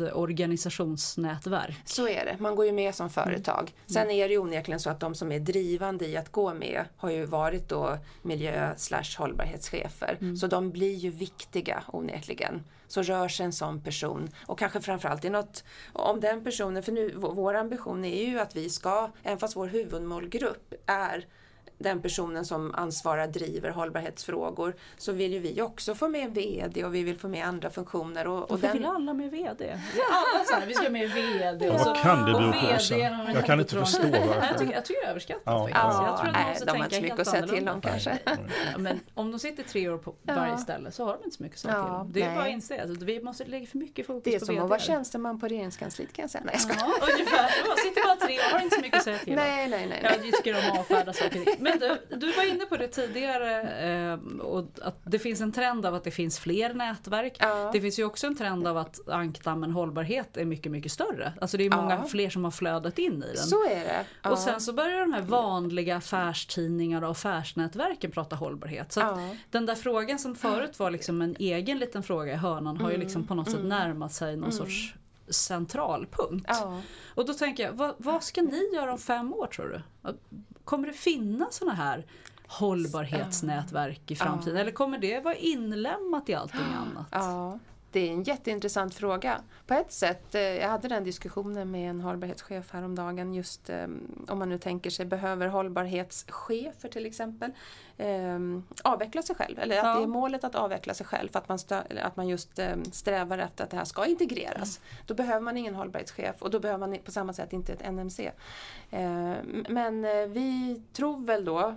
organisationsnätverk. Så är det, man går ju med som företag. Sen är det ju onekligen så att de som är drivande i att gå med har ju varit då miljö slash hållbarhetschefer. Så de blir ju viktiga onekligen. Så rör sig en sån person. Och kanske framförallt i något, om den personen, för nu vår vår ambition är ju att vi ska, även fast vår huvudmålgrupp är den personen som ansvarar, driver hållbarhetsfrågor, så vill ju vi också få med VD och vi vill få med andra funktioner. Och, och den, vill alla med VD? Alla så här, vi ska med VD. Och så- vad kan det och bero på VD en Jag kan inte förstå varför. Jag tycker, jag tycker det är överskattat Ja, faktiskt. ja. Jag tror att de nej, de har inte så mycket att säga till om kanske. Ja, men om de sitter tre år på varje ställe så har de inte så mycket att säga Ja, till om. Det är nej. bara att inse att vi måste lägga för mycket fokus Det är på som VD. att vara tjänsteman på regeringskansliet kan jag säga. Nej, jag skojar. Ja, ungefär. De sitter bara tre år har inte så mycket att säga till om. Nej, nej, nej. Jag tycker de avfärdar saker. Men du, du var inne på det tidigare eh, och att det finns en trend av att det finns fler nätverk. Ja. Det finns ju också en trend av att ankdammen hållbarhet är mycket, mycket större. Alltså det är många Ja. fler som har flödat in i den. Så är det. Ja. Och sen så börjar de här vanliga affärstidningarna och affärsnätverken prata hållbarhet. Så att den där frågan som förut var liksom en egen liten fråga i hörnan har ju liksom på något sätt närmat sig någon sorts central punkt. Ja. Och då tänker jag, vad, vad ska ni göra om fem år tror du? Kommer det finnas såna här hållbarhetsnätverk i framtiden? Eller kommer det vara inlämnat i allting annat? ja, det är en jätteintressant fråga. På ett sätt, eh, jag hade den diskussionen med en hållbarhetschef häromdagen just eh, om man nu tänker sig behöver hållbarhetschefer till exempel eh, avveckla sig själv eller att det är målet att avveckla sig själv för att man, att man just strävar efter att det här ska integreras. Då behöver man ingen hållbarhetschef och då behöver man på samma sätt inte ett NMC. Men vi tror väl då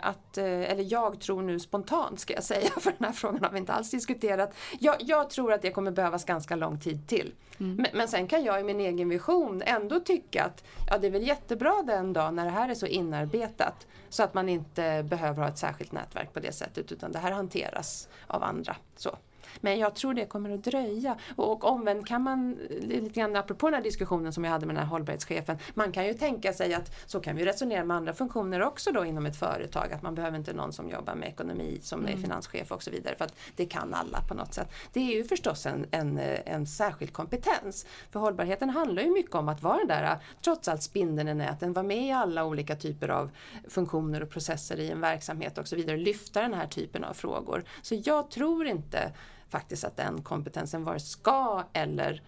att, eller jag tror nu spontant ska jag säga, för den här frågan har vi inte alls diskuterat. Jag, jag tror att det kommer behövas ganska lång tid till. Men, men sen kan jag i min egen vision ändå tycka att ja, det är väl jättebra den dag när det här är så inarbetat så att man inte behöver ha ett särskilt nätverk på det sättet utan det här hanteras av andra. Så. Men jag tror det kommer att dröja. Och, och omvänt kan man, lite grann apropå den här diskussionen som jag hade med den här hållbarhetschefen, man kan ju tänka sig att så kan vi resonera med andra funktioner också då inom ett företag, att man behöver inte någon som jobbar med ekonomi som är finanschef och så vidare, för att det kan alla på något sätt. Det är ju förstås en, en, en särskild kompetens. För hållbarheten handlar ju mycket om att vara den där, trots allt spindeln i näten, vara med i alla olika typer av funktioner och processer i en verksamhet och så vidare, lyfta den här typen av frågor. Så jag tror inte faktiskt att den kompetensen vare ska eller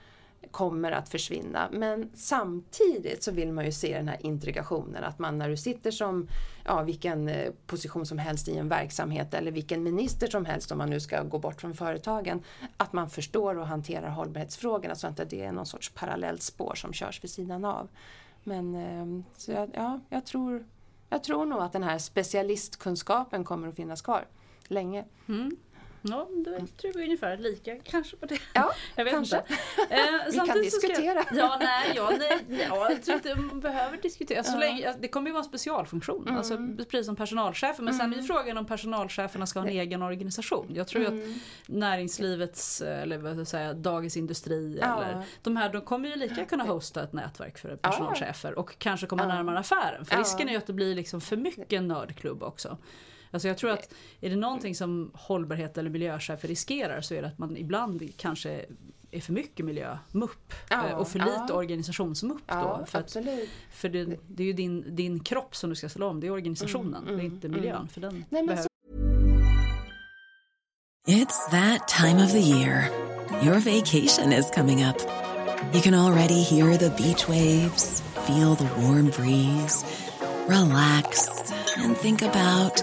kommer att försvinna. Men samtidigt så vill man ju se den här integrationen att man när du sitter som ja, vilken eh, position som helst i en verksamhet eller vilken minister som helst om man nu ska gå bort från företagen att man förstår och hanterar hållbarhetsfrågorna så att det inte är någon sorts parallellt spår som körs vid sidan av. Men ehm, så jag, ja, jag, tror, jag tror nog att den här specialistkunskapen kommer att finnas kvar länge. Mm. Ja, då tror vi ungefär lika kanske på det. Ja, jag vet kanske. Inte. Eh, vi kan diskutera. Jag, ja, nej, ja, nej, ja, jag tror inte man behöver diskutera. Så länge, det kommer ju vara en specialfunktion, Mm. alltså, precis som personalchefer. Men sen är ju frågan om personalcheferna ska ha en egen organisation. Jag tror Mm. att näringslivets, eller vad ska jag säga, Dagens Industri Ja. eller de här, de kommer ju lika kunna hosta ett nätverk för personalchefer och kanske komma närmare affären. För risken är ju att det blir liksom för mycket nördklubb också. Alltså jag tror att är det någonting som hållbarhet eller miljöchefer riskerar så är det att man ibland kanske är för mycket miljömupp Ja, eh, och för ja. lite organisationsmupp Ja, då. För, att, för det, det är ju din, din kropp som du ska ställa om, det är organisationen, Mm, det är mm, inte miljön. För den Nej, men behöver så It's that time of the year. Your vacation is coming up. You can already hear the beach waves, feel the warm breeze, relax, and think about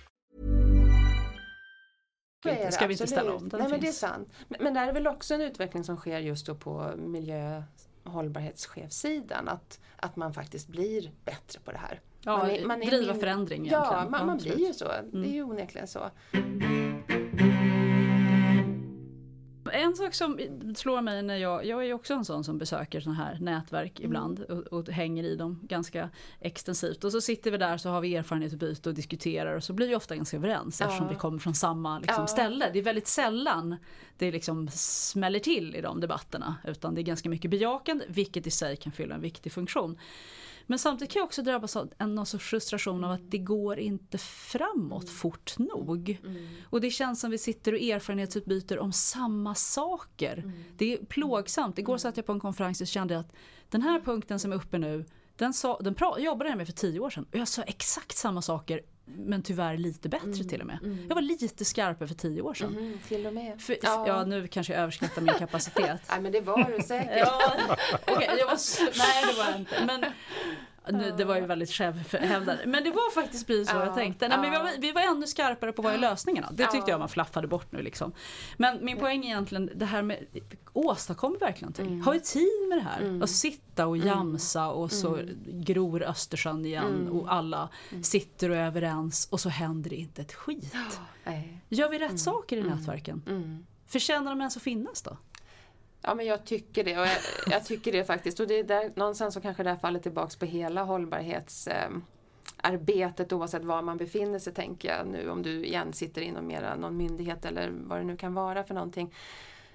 Är det, ska vi inte ställa om, den Nej, men det är sant. Men, men där är väl också en utveckling som sker just då på miljö och hållbarhetschefssidan. Att, att man faktiskt blir bättre på det här. Ja, man är, man är driva min- förändring Ja, egentligen. man, man absolut. blir ju så. Det är ju onekligen så. En sak som slår mig när jag, jag är ju också en sån som besöker sådana här nätverk Mm. ibland och, och hänger i dem ganska extensivt. Och så sitter vi där så har vi erfarenhetsutbyte och diskuterar och så blir vi ofta ganska överens Ja. eftersom vi kommer från samma liksom, Ja. ställe. Det är väldigt sällan det liksom smäller till i de debatterna utan det är ganska mycket bejakande vilket i sig kan fylla en viktig funktion. Men samtidigt kan jag också drabbas av en någon sorts frustration av att det går inte framåt fort nog. Och det känns som vi sitter och erfarenhetsutbyter om samma saker. Det är plågsamt. Igår satt jag på en konferens och kände att den här punkten som är uppe nu, den, sa, den pra, jobbade jag med för tio år sedan och jag sa exakt samma saker men tyvärr lite bättre till och med. Jag var lite skarpare för tio år sedan. Mm, till och med. För, ja. nu kanske jag överskattar min kapacitet. Nej men det var du säkert. Ja, okej, jag var nej det var jag inte. Men, nu, det var ju väldigt självhävdande. Men det var faktiskt precis så Ja, jag tänkte. Nej, men vi, var, vi var ännu skarpare på vad är lösningarna. Det tyckte Ja. jag man flaffade bort nu liksom. Men min poäng är egentligen det här med åstadkommer verkligen någonting? Mm. Har vi tid med det här? Att sitta och jamsa och så gror Östersjön igen Mm. och alla sitter och är överens och så händer det inte ett skit. Gör vi rätt saker i nätverken? Mm. Förtjänar de ens att finnas då? Ja men jag tycker det och jag, jag tycker det faktiskt och det är där, någonstans så kanske det här faller tillbaks på hela hållbarhetsarbetet eh, oavsett var man befinner sig tänker jag nu om du igen sitter inom mera någon myndighet eller vad det nu kan vara för någonting.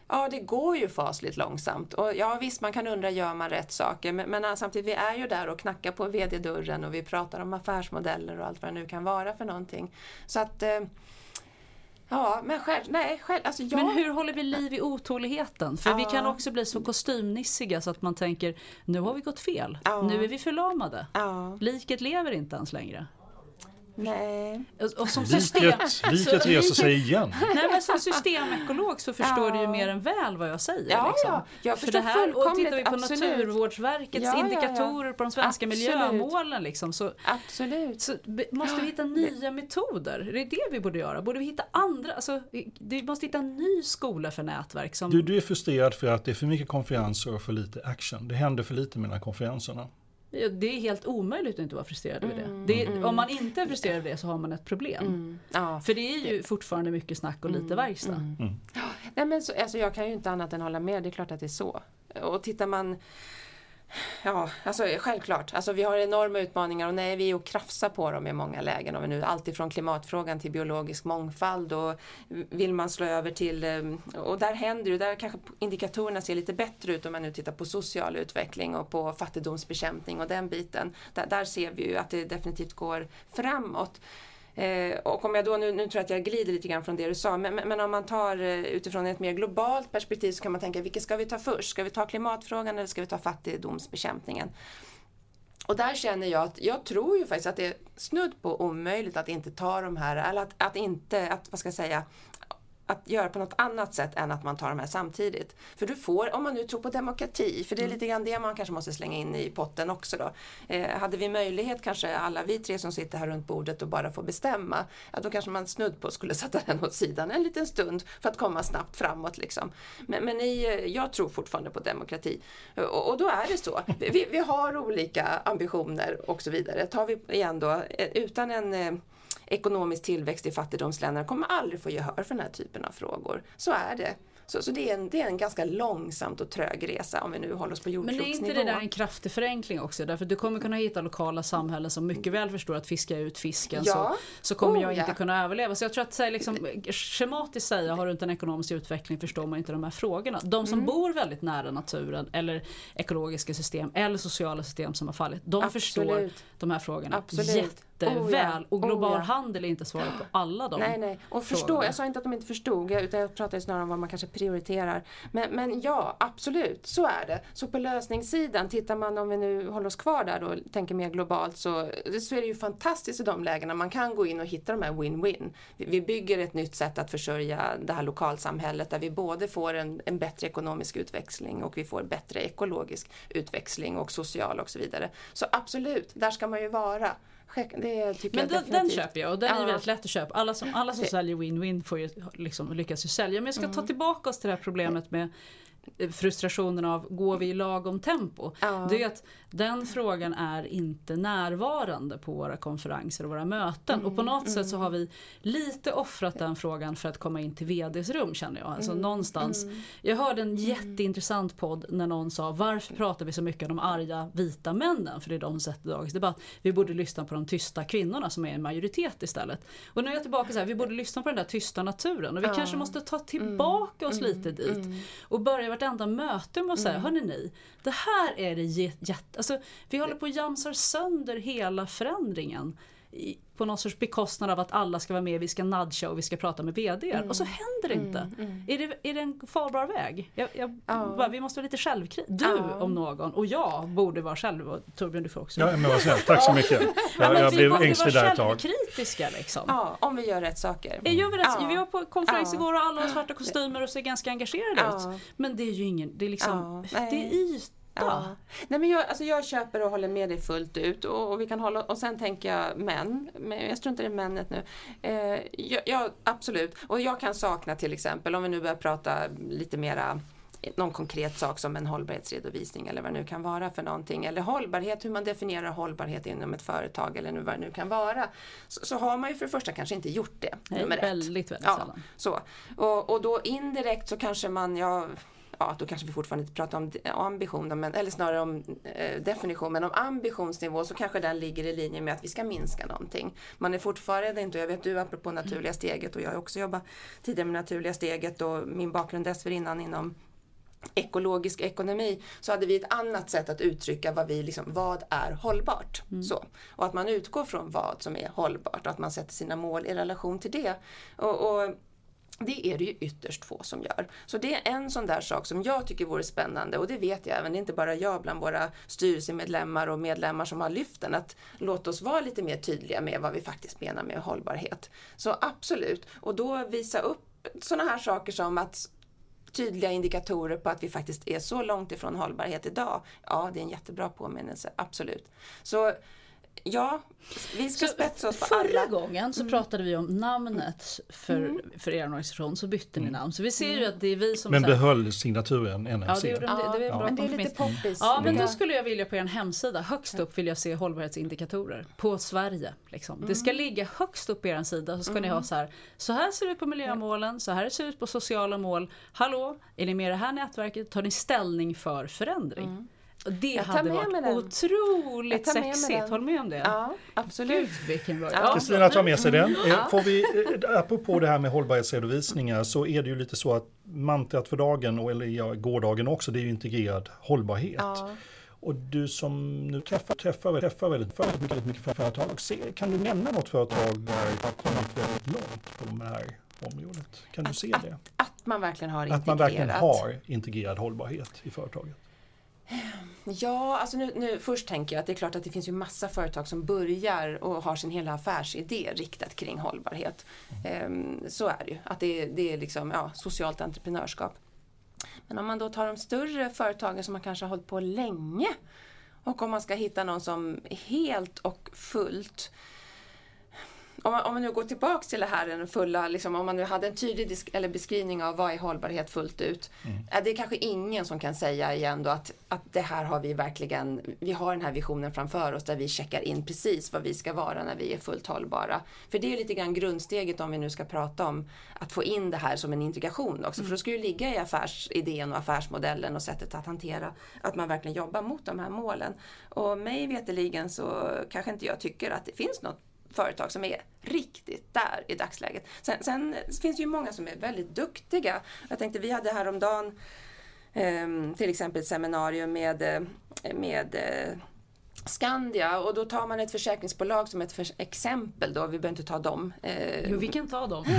Ja, det går ju fasligt långsamt. Och ja, visst, man kan undra, gör man rätt saker? Men, men alltså, samtidigt, vi är ju där och knackar på VD-dörren och vi pratar om affärsmodeller och allt vad det nu kan vara för någonting. Så att eh, Ja, men själv, nej, själv, alltså jag... Men hur håller vi liv i otåligheten? För ja. vi kan också bli så kostymnissiga så att man tänker, nu har vi gått fel. Ja. Nu är vi förlamade. Ja. Liket lever inte ens längre. Nej. Och som system, liket, reser sig igen. Nej, men som systemekolog så förstår ja. du ju mer än väl vad jag säger. Ja, liksom. ja. jag För det här, Och tittar vi på absolut. Naturvårdsverkets ja, indikatorer på de svenska absolut. miljömålen liksom, så, absolut. så måste vi hitta nya metoder. Det är det vi borde göra. Borde vi hitta andra, alltså, vi måste hitta en ny skola för nätverk. Som... Du, du är frustrerad för att det är för mycket konferenser och för lite action. Det händer för lite mellan konferenserna. Det är helt omöjligt att inte vara frustrerad över det. det är, mm. Om man inte är frustrerad över det så har man ett problem. Mm. Ja, För det är ju det. fortfarande mycket snack och lite mm. verkstad. Mm. mm. Nej, men så, alltså jag kan ju inte annat än hålla med, det är klart att det är så. Och tittar man Ja, alltså självklart. Alltså vi har enorma utmaningar och nej, vi är och krafsar på dem i många lägen. Om vi nu, alltifrån klimatfrågan till biologisk mångfald och vill man slå över till, eh, och där händer det, där kanske indikatorerna ser lite bättre ut om man nu tittar på social utveckling och på fattigdomsbekämpning och den biten. Där, där ser vi ju att det definitivt går framåt. Eh, och om jag då, nu, nu tror jag att jag glider lite grann från det du sa, men, men, men om man tar eh, utifrån ett mer globalt perspektiv så kan man tänka, vilket ska vi ta först? Ska vi ta klimatfrågan eller ska vi ta fattigdomsbekämpningen? Och där känner jag att jag tror ju faktiskt att det är snudd på omöjligt att inte ta de här, eller att, att inte, att, vad ska jag säga, att göra på något annat sätt än att man tar de här samtidigt. För du får, om man nu tror på demokrati, för det är mm. lite grann det man kanske måste slänga in i potten också då. Eh, hade vi möjlighet, kanske alla vi tre som sitter här runt bordet och bara får bestämma, ja, då kanske man snudd på skulle sätta den åt sidan en liten stund för att komma snabbt framåt. Liksom. Men, men i, eh, jag tror fortfarande på demokrati. Och, och då är det så. Vi, vi, har olika ambitioner och så vidare. Tar vi igen då, eh, utan en eh, ekonomisk tillväxt i fattigdomsländerna kommer aldrig få gehör för den här typen av frågor. Så är det. Så, så det, är en, det är en ganska långsamt och trög resa om vi nu håller oss på jordklotsnivå. Men är inte det där en kraftig förenkling också? Därför att du kommer kunna hitta lokala samhällen som mycket väl förstår att fiska ut fisken ja. så, så kommer oh, jag inte ja. kunna överleva. Så jag tror att så liksom, schematiskt säga, har du inte en ekonomisk utveckling förstår man inte de här frågorna. De som mm. bor väldigt nära naturen eller ekologiska system eller sociala system som har fallit, de Absolut. förstår de här frågorna Absolut. Jätteväl. Oh. Och global oh, handel är inte svaret på alla de Nej, nej. Och förstå, jag sa inte att de inte förstod, utan jag pratade snarare om vad man kanske prioriterar. Men, men ja, absolut, så är det. Så på lösningssidan, tittar man om vi nu håller oss kvar där och tänker mer globalt så, så är det ju fantastiskt i de lägena. Man kan gå in och hitta de här win-win. Vi, vi bygger ett nytt sätt att försörja det här lokalsamhället där vi både får en, en bättre ekonomisk utväxling och vi får bättre ekologisk utväxling och social och så vidare. Så absolut, där ska man ju vara. Det men den, den, köper jag och den ja. är väldigt lätt att köpa. Alla som, alla som säljer win-win får ju liksom lyckas ju sälja. Men jag ska mm. ta tillbaka oss till det här problemet med frustrationen av går vi i lagom tempo? Ja. Det är att den frågan är inte närvarande på våra konferenser och våra möten. Mm, och på något mm. sätt så har vi lite offrat den frågan för att komma in till VDs rum känner jag. Alltså mm, någonstans. Mm. Jag hörde en jätteintressant podd när någon sa varför pratar vi så mycket om de arga vita männen? För det är de som sätter dagens debatt. Vi borde lyssna på de tysta kvinnorna som är en majoritet istället. Och nu är jag tillbaka så här, vi borde lyssna på den där tysta naturen. Och vi kanske måste ta tillbaka oss mm, lite dit. Mm. Och börja vartenda möte med att säga, mm. hörni ni, det här är det jätte... Alltså, vi håller på att jamsar sönder hela förändringen på någon sorts bekostnad av att alla ska vara med, vi ska nudga och vi ska prata med VD. Mm. Och så händer det inte. Mm, mm. Är, det, är det en farbar väg? Jag, jag, oh. bara, vi måste vara lite självkritiska. Du oh. om någon och jag borde vara själv och Torbjörn du får också. Ja, men vad. Tack så mycket. Jag, jag blev ängslig där ett tag. självkritiska liksom. Ja, om vi gör rätt saker. Mm. Gör vi, rätt, ja. vi var på konferens igår och alla har svarta kostymer och ser ganska engagerade ut. Men det är ju ingen, det är liksom, det är yta Ja. Nej, men jag, alltså jag köper och håller med dig fullt ut och, och, vi kan hålla, och sen tänker jag män, men jag struntar i männet nu. Eh, jag, jag, absolut, och jag kan sakna till exempel om vi nu börjar prata lite mera någon konkret sak som en hållbarhetsredovisning eller vad det nu kan vara för någonting. Eller hållbarhet, hur man definierar hållbarhet inom ett företag eller vad det nu kan vara. Så, så har man ju för det första kanske inte gjort det. Nej, väldigt, väldigt ja, sällan. Så. Och, och då indirekt så kanske man, ja, ja då kanske vi fortfarande inte pratar om ambition, men, eller snarare om eh, definition, men om ambitionsnivå så kanske den ligger i linje med att vi ska minska någonting. Man är fortfarande inte, jag vet du apropå naturliga steget och jag har också jobbat tidigare med naturliga steget och min bakgrund dessförinnan inom ekologisk ekonomi så hade vi ett annat sätt att uttrycka vad, vi liksom, vad är hållbart. Mm. Så. Och att man utgår från vad som är hållbart och att man sätter sina mål i relation till det. Och, och det är det ju ytterst få som gör. Så det är en sån där sak som jag tycker vore spännande och det vet jag även, det är inte bara jag bland våra styrelsemedlemmar och medlemmar som har lyft den, att låt oss vara lite mer tydliga med vad vi faktiskt menar med hållbarhet. Så absolut, och då visa upp sådana här saker som att tydliga indikatorer på att vi faktiskt är så långt ifrån hållbarhet idag. Ja, det är en jättebra påminnelse, absolut. Så Ja, vi ska så spetsa oss på förra alla. gången så mm. pratade vi om namnet för, mm. för er organisation, så bytte ni mm. namn. Så vi ser ju att det är vi som... Men behöll signaturen NMC. Ja, det, gjorde, ja, det, det, ja. Men det är lite poppis. Ja, men då skulle jag vilja på er hemsida, högst upp vill jag se hållbarhetsindikatorer på Sverige. Liksom. Mm. Det ska ligga högst upp på er sida, så ska ni ha så här, så här ser det ut på miljömålen, så här ser det ut på sociala mål. Hallå, är ni med i det här nätverket? Tar ni ställning för förändring? Det jag hade varit otroligt sexigt, håll med om det? Ja, absolut. Kristina ja. tar med sig den. Ja. Får vi, eh, apropå det här med hållbarhetsredovisningar så är det ju lite så att mantrat för dagen, och, eller ja, gårdagen också, det är ju integrerad hållbarhet. Ja. Och du som nu träffar, träffar, träffar väldigt, väldigt mycket, väldigt mycket företag, kan du nämna något företag där har kommit väldigt långt på det här området? Kan du att, se det? Att, att man verkligen har integrerat. Att man verkligen har integrerad hållbarhet i företaget. Ja, alltså nu, nu, först tänker jag att det är klart att det finns ju massa företag som börjar och har sin hela affärsidé riktat kring hållbarhet. Um, så är det ju, att det, det är liksom, ja, socialt entreprenörskap. Men om man då tar de större företagen som man kanske har hållit på länge och om man ska hitta någon som helt och fullt om man, om man nu går tillbaks till det här, den fulla, liksom, om man nu hade en tydlig disk, eller beskrivning av vad är hållbarhet fullt ut. Mm. Är det är kanske ingen som kan säga igen då att, att det här har vi verkligen, vi har den här visionen framför oss där vi checkar in precis vad vi ska vara när vi är fullt hållbara. För det är lite grann grundsteget om vi nu ska prata om att få in det här som en integration också. Mm. För då ska ju ligga i affärsidén och affärsmodellen och sättet att hantera att man verkligen jobbar mot de här målen. Och mig veteligen så kanske inte jag tycker att det finns något företag som är riktigt där i dagsläget. Sen, sen finns det ju många som är väldigt duktiga. Jag tänkte vi hade häromdagen eh, till exempel ett seminarium med, eh, med eh, Skandia och då tar man ett försäkringsbolag som ett för exempel då, vi behöver inte ta dem. Eh... Jo, vi kan ta dem.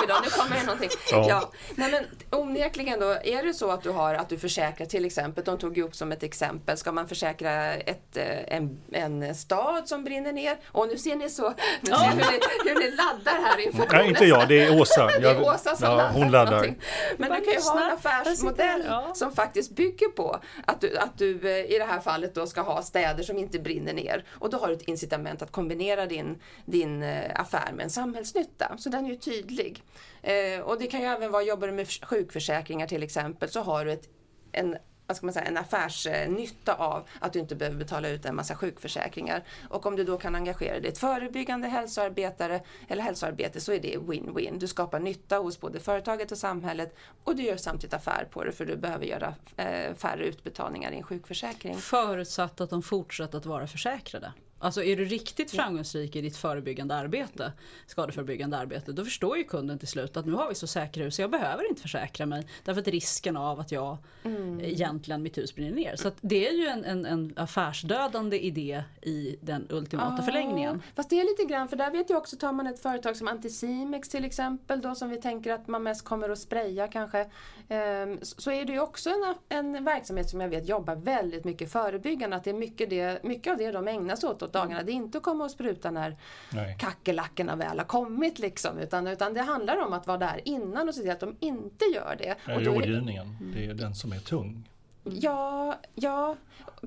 Oj då, nu kommer det någonting. Ja. ja. Nej, men onekligen då, är det så att du har att du försäkrar till exempel, de tog ju upp som ett exempel, ska man försäkra ett, eh, en, en stad som brinner ner? Och nu ser ni så, nu ser hur, ni, hur ni laddar här inför Nej, inte jag, det är Åsa. det är Åsa som ja, laddar. Hon laddar. Men du kan ju ha en affärsmodell som faktiskt bygger på att du, att du Eh, i det här fallet då ska ha städer som inte brinner ner. Och då har du ett incitament att kombinera din, din eh, affär med en samhällsnytta. Så den är ju tydlig. Eh, och det kan ju även vara, jobbar du med sjukförsäkringar till exempel, så har du ett, en vad ska man säga, en affärsnytta av att du inte behöver betala ut en massa sjukförsäkringar. Och om du då kan engagera dig i ett förebyggande hälsoarbetare eller hälsoarbete så är det win-win. Du skapar nytta hos både företaget och samhället och du gör samtidigt affär på det för du behöver göra eh, färre utbetalningar i en sjukförsäkring. Förutsatt att de fortsätter att vara försäkrade. Alltså är du riktigt framgångsrik i ditt förebyggande arbete, skadeförebyggande arbete, då förstår ju kunden till slut att nu har vi så säkra hus så jag behöver inte försäkra mig. Därför att risken av att jag mm. egentligen mitt hus brinner ner. Så det är ju en, en, en, affärsdödande idé i den ultimata ah, förlängningen. Fast det är lite grann, för där vet jag också, tar man ett företag som Anticimex till exempel då som vi tänker att man mest kommer att spraya kanske. Um, så är det ju också en, en verksamhet som jag vet jobbar väldigt mycket förebyggande. Att det är mycket, det, mycket av det de ägnar sig åt åt dagarna. Det är inte att komma och spruta när Nej. kackerlackorna väl har kommit liksom. Utan, utan det handlar om att vara där innan och se till att de inte gör det. Ja, rådgivningen, det är den som är tung. Ja, ja,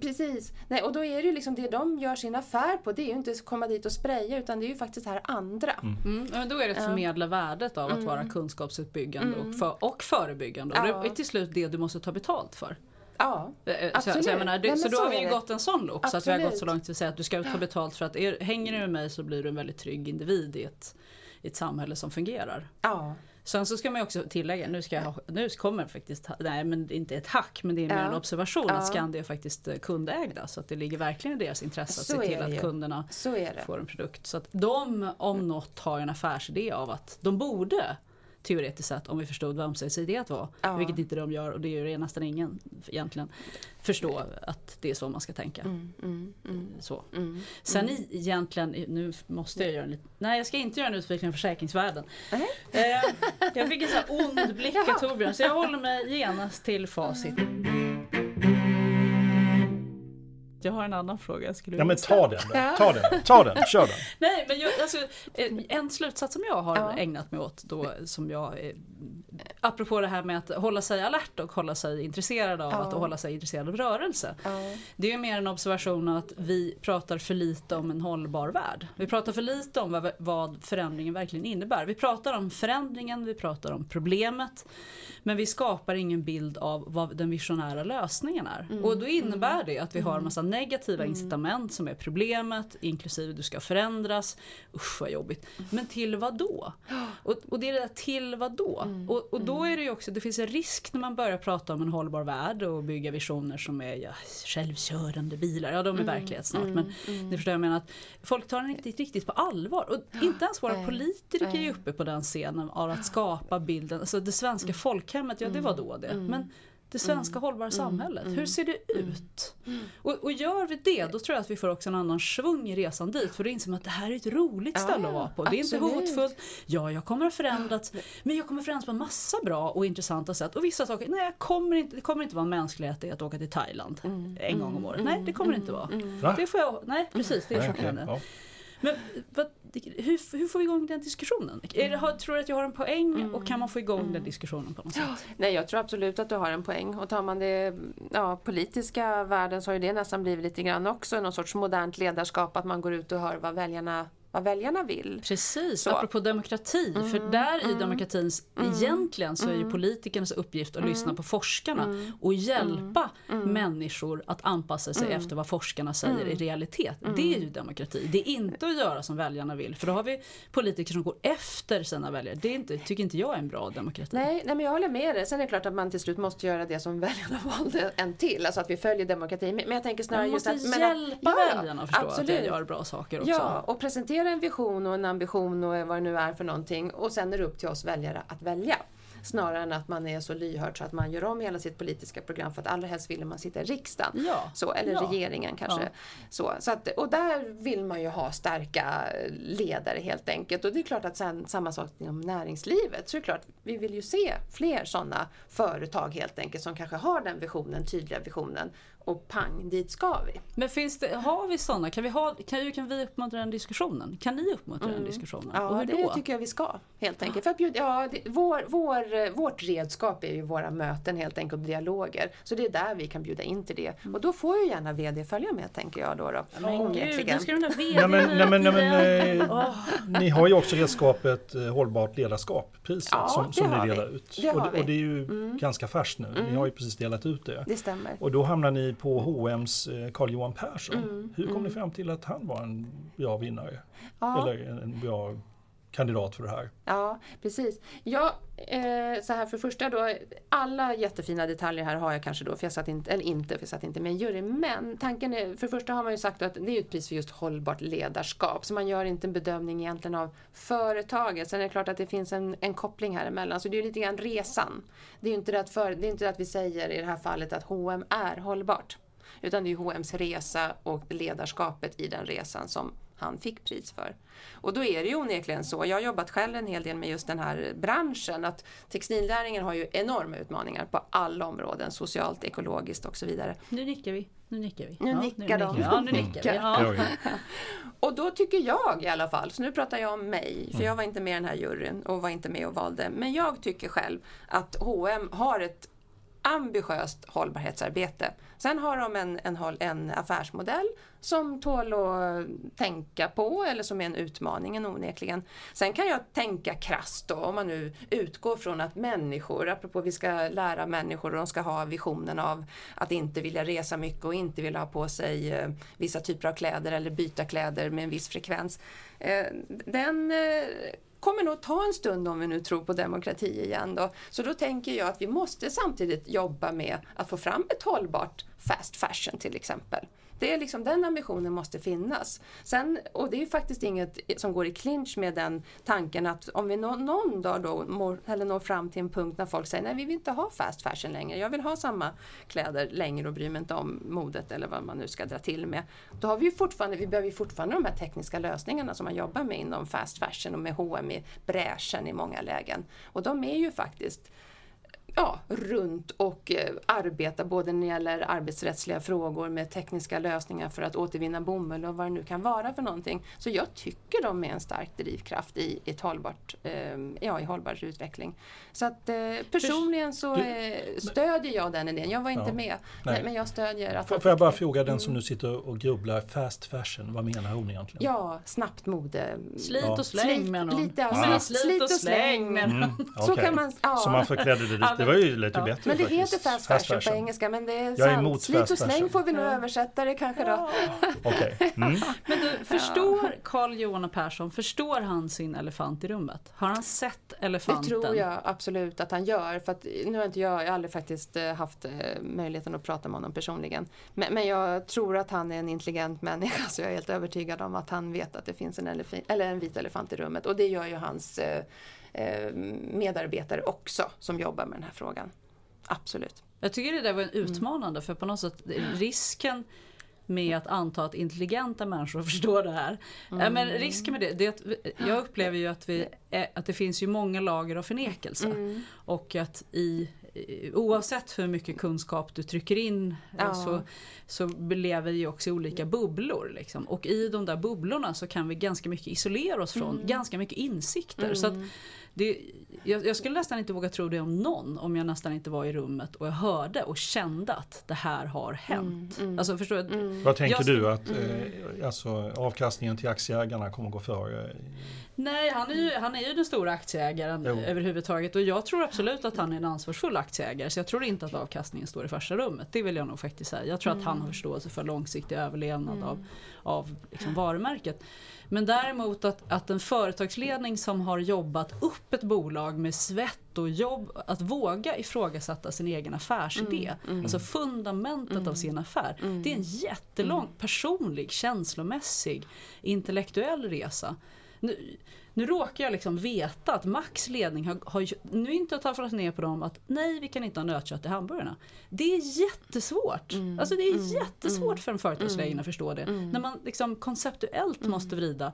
precis. Nej, och då är det ju liksom det de gör sin affär på. Det är ju inte att komma dit och spraya utan det är ju faktiskt det här andra. Mm. Mm, men då är det att förmedla värdet av att mm. vara kunskapsuppbyggande och, mm. för, och förebyggande. Och det är till slut det du måste ta betalt för. Ja, absolut. Så, så, menar, det, så då har vi ju gått en sån loop. Så att vi har gått så långt att säga att du ska ta betalt för att er, hänger du med mig så blir du en väldigt trygg individ i ett, i ett samhälle som fungerar. Ja. Sen så ska man ju också tillägga, nu, ska jag, nu kommer faktiskt, nej men det är inte ett hack men det är mer Ja. en observation Ja. att Skandia är faktiskt eh, kundägda så att det ligger verkligen i deras intresse att Så se är till att ju. kunderna Så får en produkt. Så att de om något har en affärsidé av att de borde teoretiskt sett om vi förstod vad ömsesidighet var, Ja. vilket inte de gör och det gör nästan ingen egentligen, förstå att det är så man ska tänka. Mm, mm, mm, Så. mm. Sen i, egentligen, nu måste jag göra en liten, nej jag ska inte göra en utvikning av försäkringsvärlden. Eh, jag fick en sån här ond blick av Torbjörn så jag håller mig genast till facit. Jag har en annan fråga jag skulle Ja men ta den då. Ta den, ta den, kör den. Nej, men jag, alltså, eh, en slutsats som jag har Ja. ägnat mig åt då, som jag, eh, apropå det här med att hålla sig alert och hålla sig intresserad av Ja. att hålla sig intresserad av rörelse. Ja. Det är ju mer en observation att vi pratar för lite om en hållbar värld. Vi pratar för lite om vad, vad förändringen verkligen innebär. Vi pratar om förändringen, vi pratar om problemet. Men vi skapar ingen bild av vad den visionära lösningen är. Mm. Och då innebär det att vi har en massa negativa incitament som är problemet, inklusive du ska förändras. Usch vad jobbigt. Men till vad då? Och, och det är det där till vad då? Mm. Och, och då är det ju också, det finns en risk när man börjar prata om en hållbar värld och bygga visioner som är ja, självkörande bilar, ja de är Mm. verklighet snart. Men ni förstår jag menar att folk tar den inte riktigt på allvar. Och inte ens våra nej, politiker är nej. ju uppe på den scenen av att skapa bilden, alltså det svenska folkhemmet, ja det var då det. Men det svenska hållbara samhället, hur ser det ut? Och, och gör vi det, då tror jag att vi får också en annan svung i resan dit. För då inser man att det här är ett roligt ställe Ja, att vara på. Det är inte absolut. hotfullt. Ja, jag kommer att förändras. Men jag kommer att förändras på en massa bra och intressanta sätt. Och vissa saker, nej, kommer inte, det kommer inte vara mänsklighet i att åka till Thailand en gång om året. Nej, det kommer det inte vara. Va? Det får jag, nej, precis, det är chockerande. ja. Men vad, hur, hur får vi igång den diskussionen? Är tror du att jag har en poäng och kan man få igång den diskussionen på något sätt? Nej, jag tror absolut att du har en poäng. Och tar man det ja, politiska världen så har ju det nästan blivit lite grann också någon sorts modernt ledarskap. Att man går ut och hör vad väljarna, vad väljarna vill. Precis, Så. Mm. apropå demokrati. för där i demokratins, egentligen så är ju politikernas uppgift att lyssna på forskarna Mm. och hjälpa människor att anpassa sig efter vad forskarna säger Mm. i realitet. Det är ju demokrati. Det är inte att göra som väljarna vill. För då har vi politiker som går efter sina väljare. Det är inte, tycker inte jag är en bra demokrati. Nej, nej, men jag håller med dig. Sen är det klart att man till slut måste göra det som väljarna valde en till. Alltså att vi följer demokratin. Men jag tänker snarare Man just måste att... men att- hjälpa ja, väljarna att förstå att jag absolut. gör bra saker också. Ja, och presentera en vision och en ambition och vad det nu är för någonting. Och sen är det upp till oss väljare att välja. Snarare än att man är så lyhörd så att man gör om hela sitt politiska program för att allra helst vill man sitta i riksdagen. Ja, Så, eller ja. regeringen kanske. Ja. Så, så att, och där vill man ju ha starka ledare helt enkelt. Och det är klart att sen, samma sak inom näringslivet. Så det är klart, vi vill ju se fler sådana företag helt enkelt som kanske har den visionen, tydliga visionen. Och pang, dit ska vi. Men finns det, har vi sådana? Kan vi, ha, kan, kan vi uppmuntra den diskussionen? Kan ni uppmuntra den diskussionen? och Mm. Ja, hur det då? tycker jag vi ska. Helt enkelt. För att bjuda, ja, det, vår, vår, vårt redskap är ju våra möten helt enkelt och dialoger. Så det är där vi kan bjuda in till det. Och då får ju gärna VD följa med tänker jag då. då Men gud, onekligen. nu ska den där Nej, men, nej, men, nej, men, igen. eh, Ni har ju också redskapet eh, Hållbart ledarskap, priset, Ja, som, som ni vi. delar ut. Det har och, det, vi. Mm. och det är ju ganska färskt nu, ni har ju precis delat ut det. Det stämmer. Och då hamnar ni på H&M's eh, Carl-Johan Persson. Mm, Hur kom ni fram till att han var en bra vinnare? Ja. Eller en, en bra kandidat för det här? Ja, precis. Ja, eh, så här för det första då, alla jättefina detaljer här har jag kanske då, för jag satt inte, eller inte, för jag satt inte med i en jury. Men tanken är, för det första har man ju sagt att det är ett pris för just hållbart ledarskap. Så man gör inte en bedömning egentligen av företaget. Sen är det klart att det finns en, en koppling här emellan. Så det är ju lite grann resan. Det är ju inte det att, för, det är inte det att vi säger i det här fallet att H&M är hållbart. Utan det är H&M's resa och ledarskapet i den resan som han fick pris för. Och då är det ju onekligen så, jag har jobbat själv en hel del med just den här branschen, att textilnäringen har ju enorma utmaningar på alla områden, socialt, ekologiskt och så vidare. Nu nickar vi. Nu nickar vi. Nu ja, nickar de. Ja, nu nickar vi. Ja. Och då tycker jag i alla fall, så nu pratar jag om mig, för jag var inte med i den här juryn och var inte med och valde, men jag tycker själv att H&M har ett ambitiöst hållbarhetsarbete. Sen har de en, en, en affärsmodell som tål att tänka på eller som är en utmaning en onekligen. Sen kan jag tänka krasst då om man nu utgår från att människor, apropå vi ska lära människor och de ska ha visionen av att inte vilja resa mycket och inte vilja ha på sig eh, vissa typer av kläder eller byta kläder med en viss frekvens. Eh, den eh, kommer nog ta en stund om vi nu tror på demokrati igen då. Så då tänker jag att vi måste samtidigt jobba med att få fram ett hållbart fast fashion till exempel. Det är liksom, den ambitionen måste finnas. Sen, och det är ju faktiskt inget som går i clinch med den tanken att om vi nå, någon dag då mår, eller når fram till en punkt när folk säger nej vi vill inte ha fast fashion längre, jag vill ha samma kläder längre och bryr mig inte om modet eller vad man nu ska dra till med. Då har vi ju fortfarande, vi behöver ju fortfarande de här tekniska lösningarna som man jobbar med inom fast fashion och med H&M i bräschen i många lägen. Och de är ju faktiskt ja, runt och eh, arbeta både när det gäller arbetsrättsliga frågor med tekniska lösningar för att återvinna bomull och vad det nu kan vara för någonting. Så jag tycker de är en stark drivkraft i, ett hållbart, eh, ja, i hållbar utveckling. Så att eh, personligen så eh, stödjer jag den idén. Jag var inte Ja. med, Nej. men, jag stödjer att Får, jag bara fråga den Mm. som nu sitter och grubblar, fast fashion, vad menar hon egentligen? Ja, snabbt mode. Slit och släng menar hon. lite, ja, slit, slit och släng. menar Mm, Så okej. kan man, ja. Så man förklädde det lite, det var ju lite Ja. bättre Men det faktiskt. heter fast fashion, på engelska men det är Jag är sant. emot Slit fast och släng fashion. får vi nog översätta det kanske då. Okej. Mm. Men du, förstår Carl Johan Persson, förstår han sin elefant i rummet? Har han sett Det elefanten? tror jag absolut att han gör. För att, nu har inte jag, jag har aldrig faktiskt eh, haft eh, möjligheten att prata med honom personligen. Men, men jag tror att han är en intelligent människa så jag är helt övertygad om att han vet att det finns en, elefi- eller en vit elefant i rummet. Och det gör ju hans eh, medarbetare också som jobbar med den här frågan. Absolut. Jag tycker det där var en utmanande för på något sätt risken med att anta att intelligenta människor förstår det här. Ja, men risken med det, det är att jag upplever ju att, vi, att det finns ju många lager av förnekelse. Och att i, oavsett hur mycket kunskap du trycker in Ja. så, så lever vi också i olika bubblor. Liksom. Och i de där bubblorna så kan vi ganska mycket isolera oss från ganska mycket insikter. Så att det, jag, jag skulle nästan inte våga tro det om någon om jag nästan inte var i rummet och jag hörde och kände att det här har hänt. Alltså förstår du? Vad tänker Jag- du att eh, alltså, avkastningen till aktieägarna kommer gå före? Nej, han är, ju, han är ju den stora aktieägaren Jo. överhuvudtaget och jag tror absolut att han är en ansvarsfull aktieägare så jag tror inte att avkastningen står i första rummet. Det vill jag nog faktiskt säga. Jag tror att han har förståelse för långsiktig överlevnad av, av liksom varumärket. Men däremot att, att en företagsledning som har jobbat upp ett bolag med svett och jobb, att våga ifrågasätta sin egen affärsidé, alltså fundamentet av sin affär. Det är en jättelång personlig, känslomässig, intellektuell resa. Nu, nu råkar jag liksom veta att Max ledning har, har nu inte tagit ner på dem att nej vi kan inte ha nötkött i hamburgarna. Det är jättesvårt. Alltså det är jättesvårt för en företagsledning att förstå det. När man liksom konceptuellt måste vrida.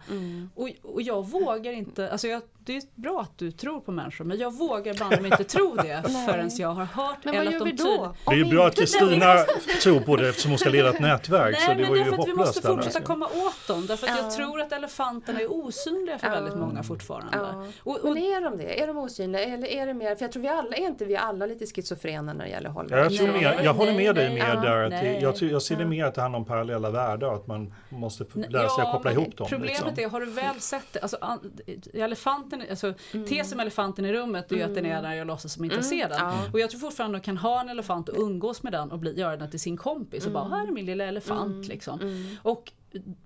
Och, och jag vågar inte, alltså jag, det är bra att du tror på människor men jag vågar banne mig inte tro det förrän jag har hört Men vad eller gör att de vi då? tydligt- Det är ju bra att Kristina tror på det eftersom hon ska leda ett nätverk. så Nej det men var ju därför att vi hopplöst. måste fortsätta komma åt dem. Därför att Ja. jag tror att elefanterna är osynliga för väldigt många fortfarande. Ja. Och, och, Men är de det? Är de osynliga? Eller är det mer, för jag tror vi alla, är inte vi alla lite schizofrena när det gäller hållbarhet? jag, tror Nej, mer, jag håller med dig mer där. Att nej. jag, tror- jag ser det mer att det handlar om parallella världar. Att man måste lära sig att koppla ihop dem. Problemet liksom. är, har du väl sett det? Alltså, an- elefanten, alltså, Tesen med elefanten i rummet är ju att den är där jag låtsas som inte Mm, ser den. ja. Och jag tror fortfarande att kan ha en elefant och umgås med den och bli, göra den till sin kompis och bara, Mm. här är min lilla elefant liksom. Och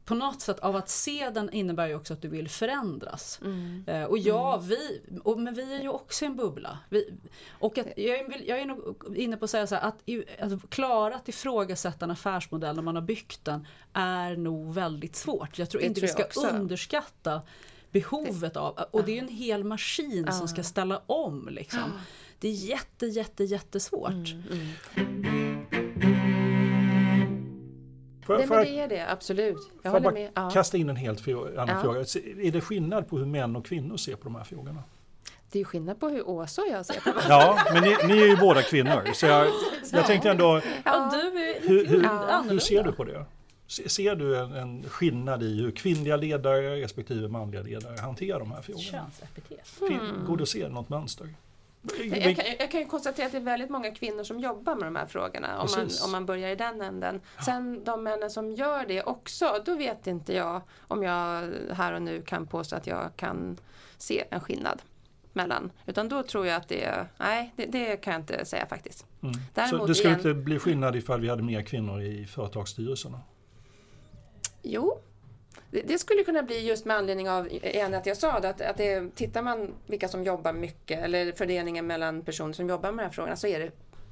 på något sätt av att se den innebär ju också att du vill förändras. Mm. Eh, och ja, vi, och, men vi är ju också en bubbla. Vi, och att, jag, är- vill- jag är nog inne på att säga så här, att, att klara att ifrågasätta en affärsmodell när man har byggt den är nog väldigt svårt. Jag tror Det inte tror vi ska underskatta behovet av, och det är ju en hel maskin som ska ställa om liksom. Det är jätte, jätte, jättesvårt. Mm, Får, Nej, får men det är det, absolut. Jag håller bara med. Ja. kasta in en helt annan Ja. fråga? Är det skillnad på hur män och kvinnor ser på de här frågorna? Det är skillnad på hur Åsa och jag ser på det. Ja, men ni, ni är ju båda kvinnor. Så jag, jag tänkte ändå, Ja, du är hur, hur, hur ser du på det? Se- Ser du en, en skillnad i hur kvinnliga ledare respektive manliga ledare hanterar de här frågorna? Könsepitet. Fin- Går det att se något mönster? Jag kan, jag kan ju konstatera att det är väldigt många kvinnor som jobbar med de här frågorna om man, om man börjar i den änden. Sen de männen som gör det också, då vet inte jag om jag här och nu kan påstå att jag kan se en skillnad mellan. Utan då tror jag att det är, nej det, det kan jag inte säga faktiskt. Mm. Så det skulle igen- inte bli skillnad ifall vi hade mer kvinnor i företagsstyrelserna? Jo, Det, skulle kunna bli just med anledning av igen, att jag sa det, att, att det, tittar man vilka som jobbar mycket eller fördelningen mellan personer som jobbar med de här frågorna så är det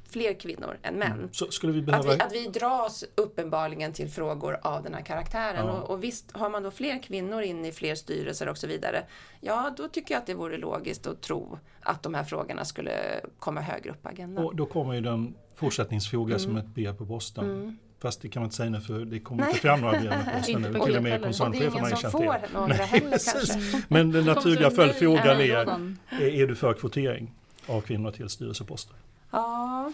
fler kvinnor än män. Mm. Så skulle vi Att behöva... vi, att vi dras uppenbarligen till frågor av den här karaktären. Ja. Och, och visst, har man då fler kvinnor inne i fler styrelser och så vidare, ja då tycker jag att det vore logiskt att tro att de här frågorna skulle komma högre upp på agendan. Och då kommer ju den fortsättningsfråga som Mm. ett brev på posten. Mm. Fast det kan man inte säga nu för det kommer inte fram några Inte nu. Till och med är har som erkänt det. några heller. Men den naturliga följdfrågan är, är, är du för kvotering av kvinnor till styrelseposter? Ja.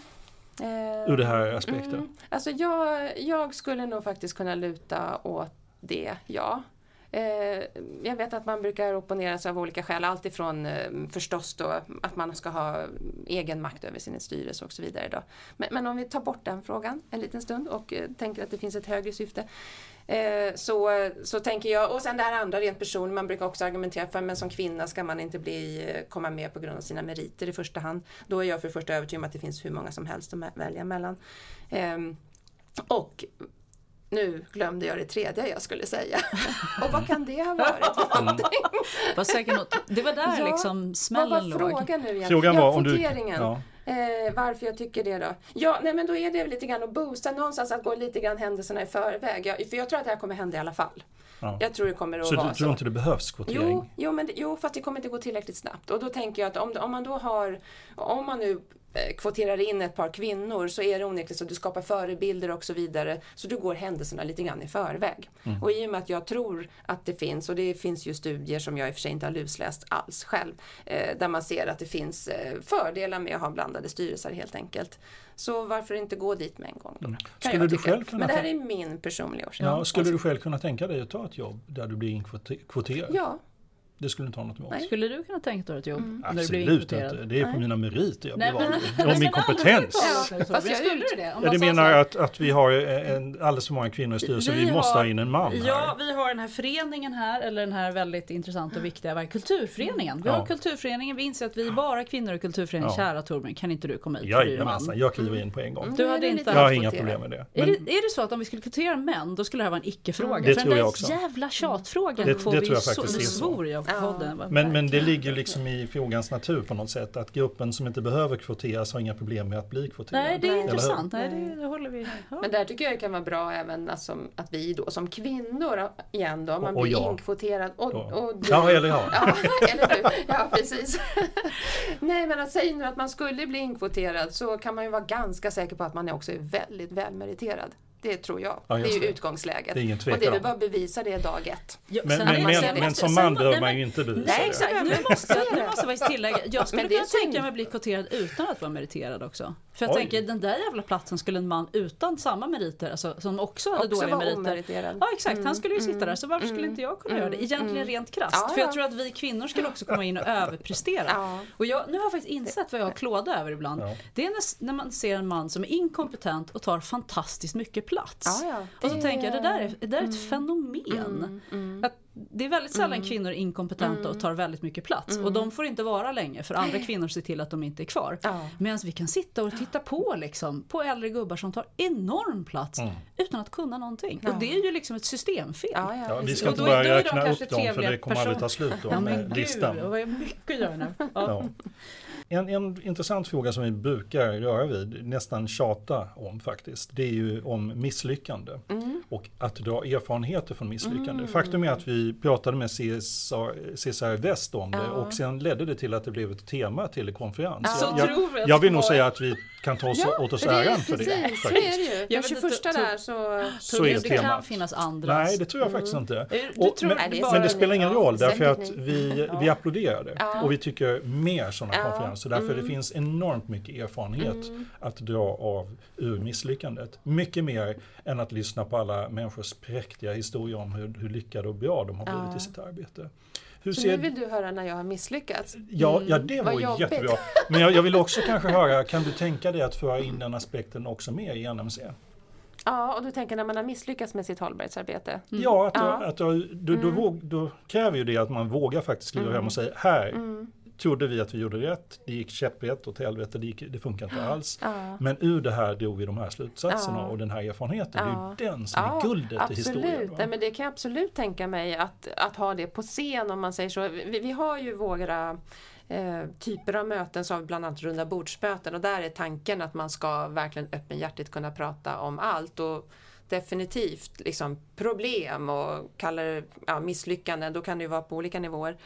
eh, Ur det här aspekten? Mm, alltså jag, jag skulle nog faktiskt kunna luta åt det, ja. Eh, jag vet att man brukar opponera sig av olika skäl, alltifrån eh, förstås då att man ska ha egen makt över sin styrelse och så vidare. Då. Men, men om vi tar bort den frågan en liten stund och eh, tänker att det finns ett högre syfte. Eh, så, så tänker jag, och sen det här andra rent personligt, man brukar också argumentera för men som kvinna ska man inte bli, komma med på grund av sina meriter i första hand. Då är jag för det första övertygad om att det finns hur många som helst att välja mellan. Ehm, och nu glömde jag det tredje jag skulle säga. och vad kan det ha varit för någonting? Var säkert något, det var där Ja, liksom smällen Vad låg. var frågan nu igen? Frågan ja, var om du- ja. Eh, varför jag tycker det då? Ja, nej men då är det lite grann att boosta någonstans, att gå lite grann händelserna i förväg. Jag, för jag tror att det här kommer hända i alla fall. Ja. Jag tror det kommer att Så vara du tror inte det behövs kvotering? Jo, jo, men, det- jo, fast det kommer inte gå tillräckligt snabbt. Och då tänker jag att om, om man då har, om man nu kvoterar in ett par kvinnor så är det onekligen så att du skapar förebilder och så vidare. Så du går händelserna lite grann i förväg. Mm. Och i och med att jag tror att det finns, och det finns ju studier som jag i och för sig inte har lusläst alls själv, eh, där man ser att det finns eh, fördelar med att ha blandade styrelser helt enkelt. Så varför inte gå dit med en gång då? Mm. Skulle du själv kunna Men det här är min personliga åsikt. Ja, skulle du själv kunna tänka dig att ta ett jobb där du blir inkvoterad? Ja. Det skulle inte ha något emot? Skulle du kunna tänka dig ett jobb? Mm. Absolut inte. Det är på mina meriter jag blir Nej, vald. Och min kompetens. om Fast det. jag Skulle det? Om Ja, sa menar att, att vi har en, alldeles för många kvinnor i styrelsen, vi, Vi måste har- ha in en man här? Ja, vi har den här föreningen här, eller den här väldigt intressanta och viktiga är det? kulturföreningen. Vi Ja. har kulturföreningen, vi inser att vi är bara kvinnor i kulturföreningen. Ja. Kära Torbjörn, kan inte du komma hit? för du är man? Jajamensan, jag kliver in på en gång. Du är hade det inte Jag har inga problem med det. Är, Men, det, är det så att om vi skulle kvotera män, då skulle det här vara en icke-fråga? Det För tror den jag också. jävla tjatfrågan Det- får det vi tror jag faktiskt är så. Ja. podden. va? men, men det ligger liksom i frågans natur på något sätt, att gruppen som inte behöver kvoteras har inga problem med att bli kvoterad. Nej, det är intressant. Nej, det, det håller vi. Ja. Men där tycker jag det kan vara bra även alltså, att vi då som kvinnor igen då, man Och- och blir jag. inkvoterad. Och, och du, Ja, eller jag. Ja, eller du. Ja, precis. Nej, men att säga nu att man skulle bli inkvoterad så kan man ju vara ganska säker på att man också är väldigt välmeriterad. Det tror jag. Ja, det är ju det. utgångsläget. Det är ingen och det är bara att bevisa det dag ett. Ja, Men, men, men, men som man behöver man ju inte bevisa Nej, det. exakt. Nu måste, jag, nu måste jag faktiskt tillägga. Jag skulle kunna tänka mig att bli kvoterad utan att vara meriterad också. För jag Oj. tänker, den där jävla platsen skulle en man utan samma meriter, alltså, som också hade Också dåliga meriter. Ja exakt, han Mm, skulle ju sitta mm, där. Så varför skulle mm, inte jag kunna mm, göra det? Egentligen mm. rent krasst. Ja, För jag ja. tror att vi kvinnor skulle också komma in och överprestera. Ja. Och jag, nu har jag faktiskt insett vad jag har klåda över ibland. Ja. Det är när, när man ser en man som är inkompetent och tar fantastiskt mycket plats. Ja, ja. Och så Det- tänker jag, det där är, det där är ett fenomen. Mm, mm. Att det är väldigt sällan kvinnor är inkompetenta och tar väldigt mycket plats. Och de får inte vara länge för andra kvinnor ser till att de inte är kvar. Ja. Medan vi kan sitta och titta på liksom, på äldre gubbar som tar enorm plats Mm. utan att kunna någonting. Ja. Och det är ju liksom ett systemfel. Ja, ja, Ja, vi ska inte börja då de räkna kanske upp dem för det kommer aldrig ta slut då Ja med gud, listan. vad mycket att göra nu. Ja. Ja. En, en intressant fråga som vi brukar röra vid, nästan tjata om faktiskt, det är ju om misslyckande. Mm. Och att dra erfarenheter från misslyckande. Faktum är att vi pratade med CSR, CSR Väst om det Ja. och sen ledde det till att det blev ett tema till en konferens. Så jag, jag, jag vill nog säga att vi kan ta oss, åt oss äran för det. Precis, så är det ju. Ja, Den men det- 21 to- där så... Så är det temat. kan finnas andra. Nej, det tror jag faktiskt inte. Du Och, tror men, det men det spelar ingen ja, roll därför att vi, vi applåderade Ja. och vi tycker mer sådana Ja. konferenser. Därför Mm. det finns enormt mycket erfarenhet att dra av ur misslyckandet. Mycket mer än att lyssna på alla människors präktiga historier om hur, hur lyckade och bra de har blivit Ja. i sitt arbete. Hur Så ser, nu vill du höra när jag har misslyckats? ja, ja, det Mm, vad vore jobbigt. jättebra. Men jag, jag vill också kanske höra, kan du tänka dig att föra in den aspekten också mer i NMC? Ja, och du tänker när man har misslyckats med sitt hållbarhetsarbete? Ja, att, Ja. att du, du, då, Mm. våg, då kräver ju det att man vågar faktiskt kliva Mm. hem och säga här, Mm. Trodde vi att vi gjorde rätt, det gick käpprätt åt helvete, det, gick, det funkar inte alls. Ja. Men ur det här drog vi de här slutsatserna Ja. och den här erfarenheten. Ja. Det är ju den som är guldet absolut. i historien. Nej, men det kan jag absolut tänka mig att, att ha det på scen om man säger så. Vi, vi har ju våra eh, typer av möten som bland annat runda bordsmöten och där är tanken att man ska verkligen öppenhjärtigt kunna prata om allt och definitivt liksom problem och kalla det ja, misslyckanden, då kan det ju vara på olika nivåer.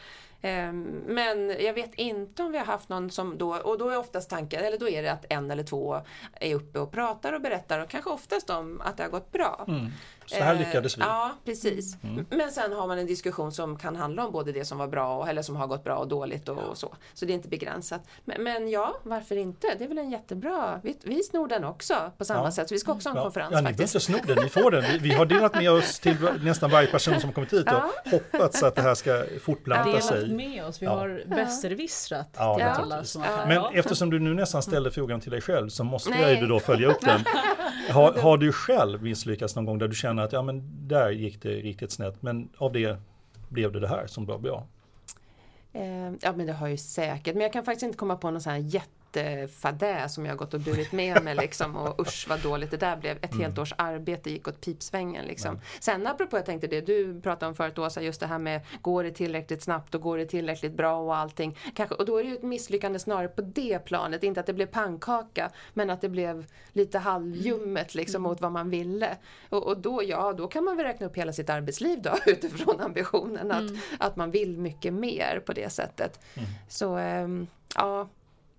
Ehm, men jag vet inte om vi har haft någon som då, och då är oftast tanken, eller då är det att en eller två är uppe och pratar och berättar och kanske oftast om att det har gått bra. Mm. Så här Eh, lyckades vi. Ja, precis. Mm. Men sen har man en diskussion som kan handla om både det som var bra och, eller som har gått bra och dåligt och, och så. Så det är inte begränsat. Men, men ja, varför inte? Det är väl en jättebra... Vi, vi snor den också på samma Ja. sätt. Så vi ska också ha en Ja, konferens ja, ni behöver faktiskt. inte sno den, ni får den. Vi, vi har delat med oss till nästan varje person som kommit hit och Ja. hoppats att det här ska fortplanta Delat sig. med oss, vi Ja. har besserwissrat Ja, till alla som har hört Men eftersom du nu nästan ställde frågan till dig själv så måste Nej. jag ju då följa upp den. Har, har du själv misslyckats någon gång där du känner att ja men där gick det riktigt snett men av det blev det det här som var bra? Eh, ja men det har ju säkert, men jag kan faktiskt inte komma på någon sån här jättefadäs som jag har gått och burit med mig liksom och usch vad dåligt det där blev. Ett Mm. helt års arbete gick åt pipsvängen liksom. Sen apropå jag tänkte det du pratade om förut Åsa, just det här med går det tillräckligt snabbt och går det tillräckligt bra och allting. Kanske, och då är det ju ett misslyckande snarare på det planet, inte att det blev pannkaka men att det blev lite halvljummet liksom mot vad man ville. Och, och då, ja, då kan man väl räkna upp hela sitt arbetsliv då utifrån ambitionen att, att man vill mycket mer på det sättet. Så ehm, ja,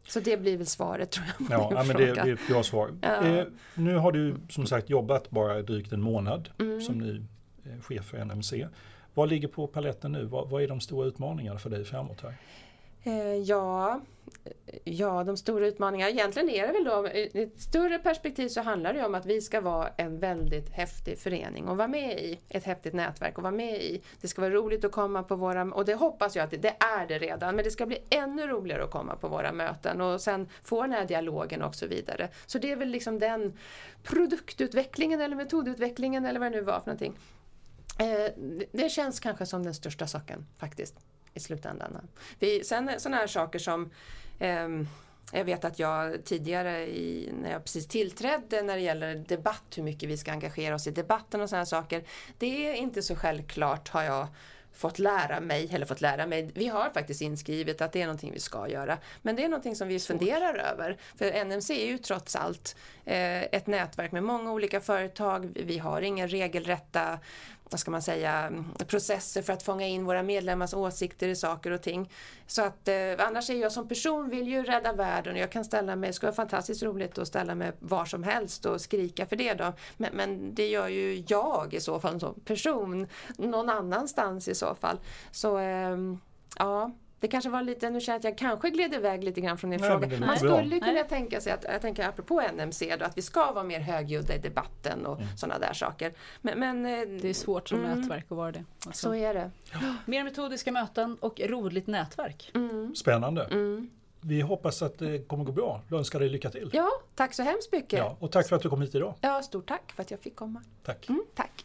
så det blir väl svaret tror jag. Ja, ja men det, det är ett bra svar. Ja. Eh, nu har du som sagt jobbat bara drygt en månad Mm. som ny eh, chef för NMC. Vad ligger på paletten nu? Vad, vad är de stora utmaningarna för dig framåt här? Eh, ja, ja, de stora utmaningarna. Egentligen är det väl då, i ett större perspektiv så handlar det om att vi ska vara en väldigt häftig förening och vara med i. Ett häftigt nätverk och vara med i. Det ska vara roligt att komma på våra, och det hoppas jag att det, det är det redan, men det ska bli ännu roligare att komma på våra möten och sen få den här dialogen och så vidare. Så det är väl liksom den produktutvecklingen eller metodutvecklingen eller vad det nu var för någonting. Eh, det- känns kanske som den största saken faktiskt i slutändan. Vi, sen sådana här saker som jag vet att jag tidigare i, när jag precis tillträdde när det gäller debatt, hur mycket vi ska engagera oss i debatten och sådana saker. Det är inte så självklart har jag fått lära mig, eller fått lära mig, vi har faktiskt inskrivet att det är någonting vi ska göra. Men det är någonting som vi funderar över. För NMC är ju trots allt eh, ett nätverk med många olika företag. Vi har inga regelrätta vad ska man säga, mm, processer för att fånga in våra medlemmars åsikter i saker och ting. Så att eh, annars är jag som person vill ju rädda världen och jag kan ställa mig, det skulle vara fantastiskt roligt att ställa mig var som helst och skrika för det då. Men, men det gör ju jag i så fall som person någon annanstans i så fall. Så eh, ja, det kanske var lite, nu känner jag att jag kanske gled iväg lite grann från din Nej, fråga. Man skulle kunna tänka sig att, jag tänker apropå NMC då, att vi ska vara mer högljudda i debatten och Mm. sådana där saker. Men, men eh, Det är svårt som Mm. nätverk att vara det. Alltså, så är det. Mer metodiska möten och roligt nätverk. Mm. Spännande. Mm. Vi hoppas att det kommer gå bra. Jag önskar dig lycka till. Ja, tack så hemskt mycket. Ja, och tack för att du kom hit idag. Ja, stort tack för att jag fick komma. Tack. Mm, tack.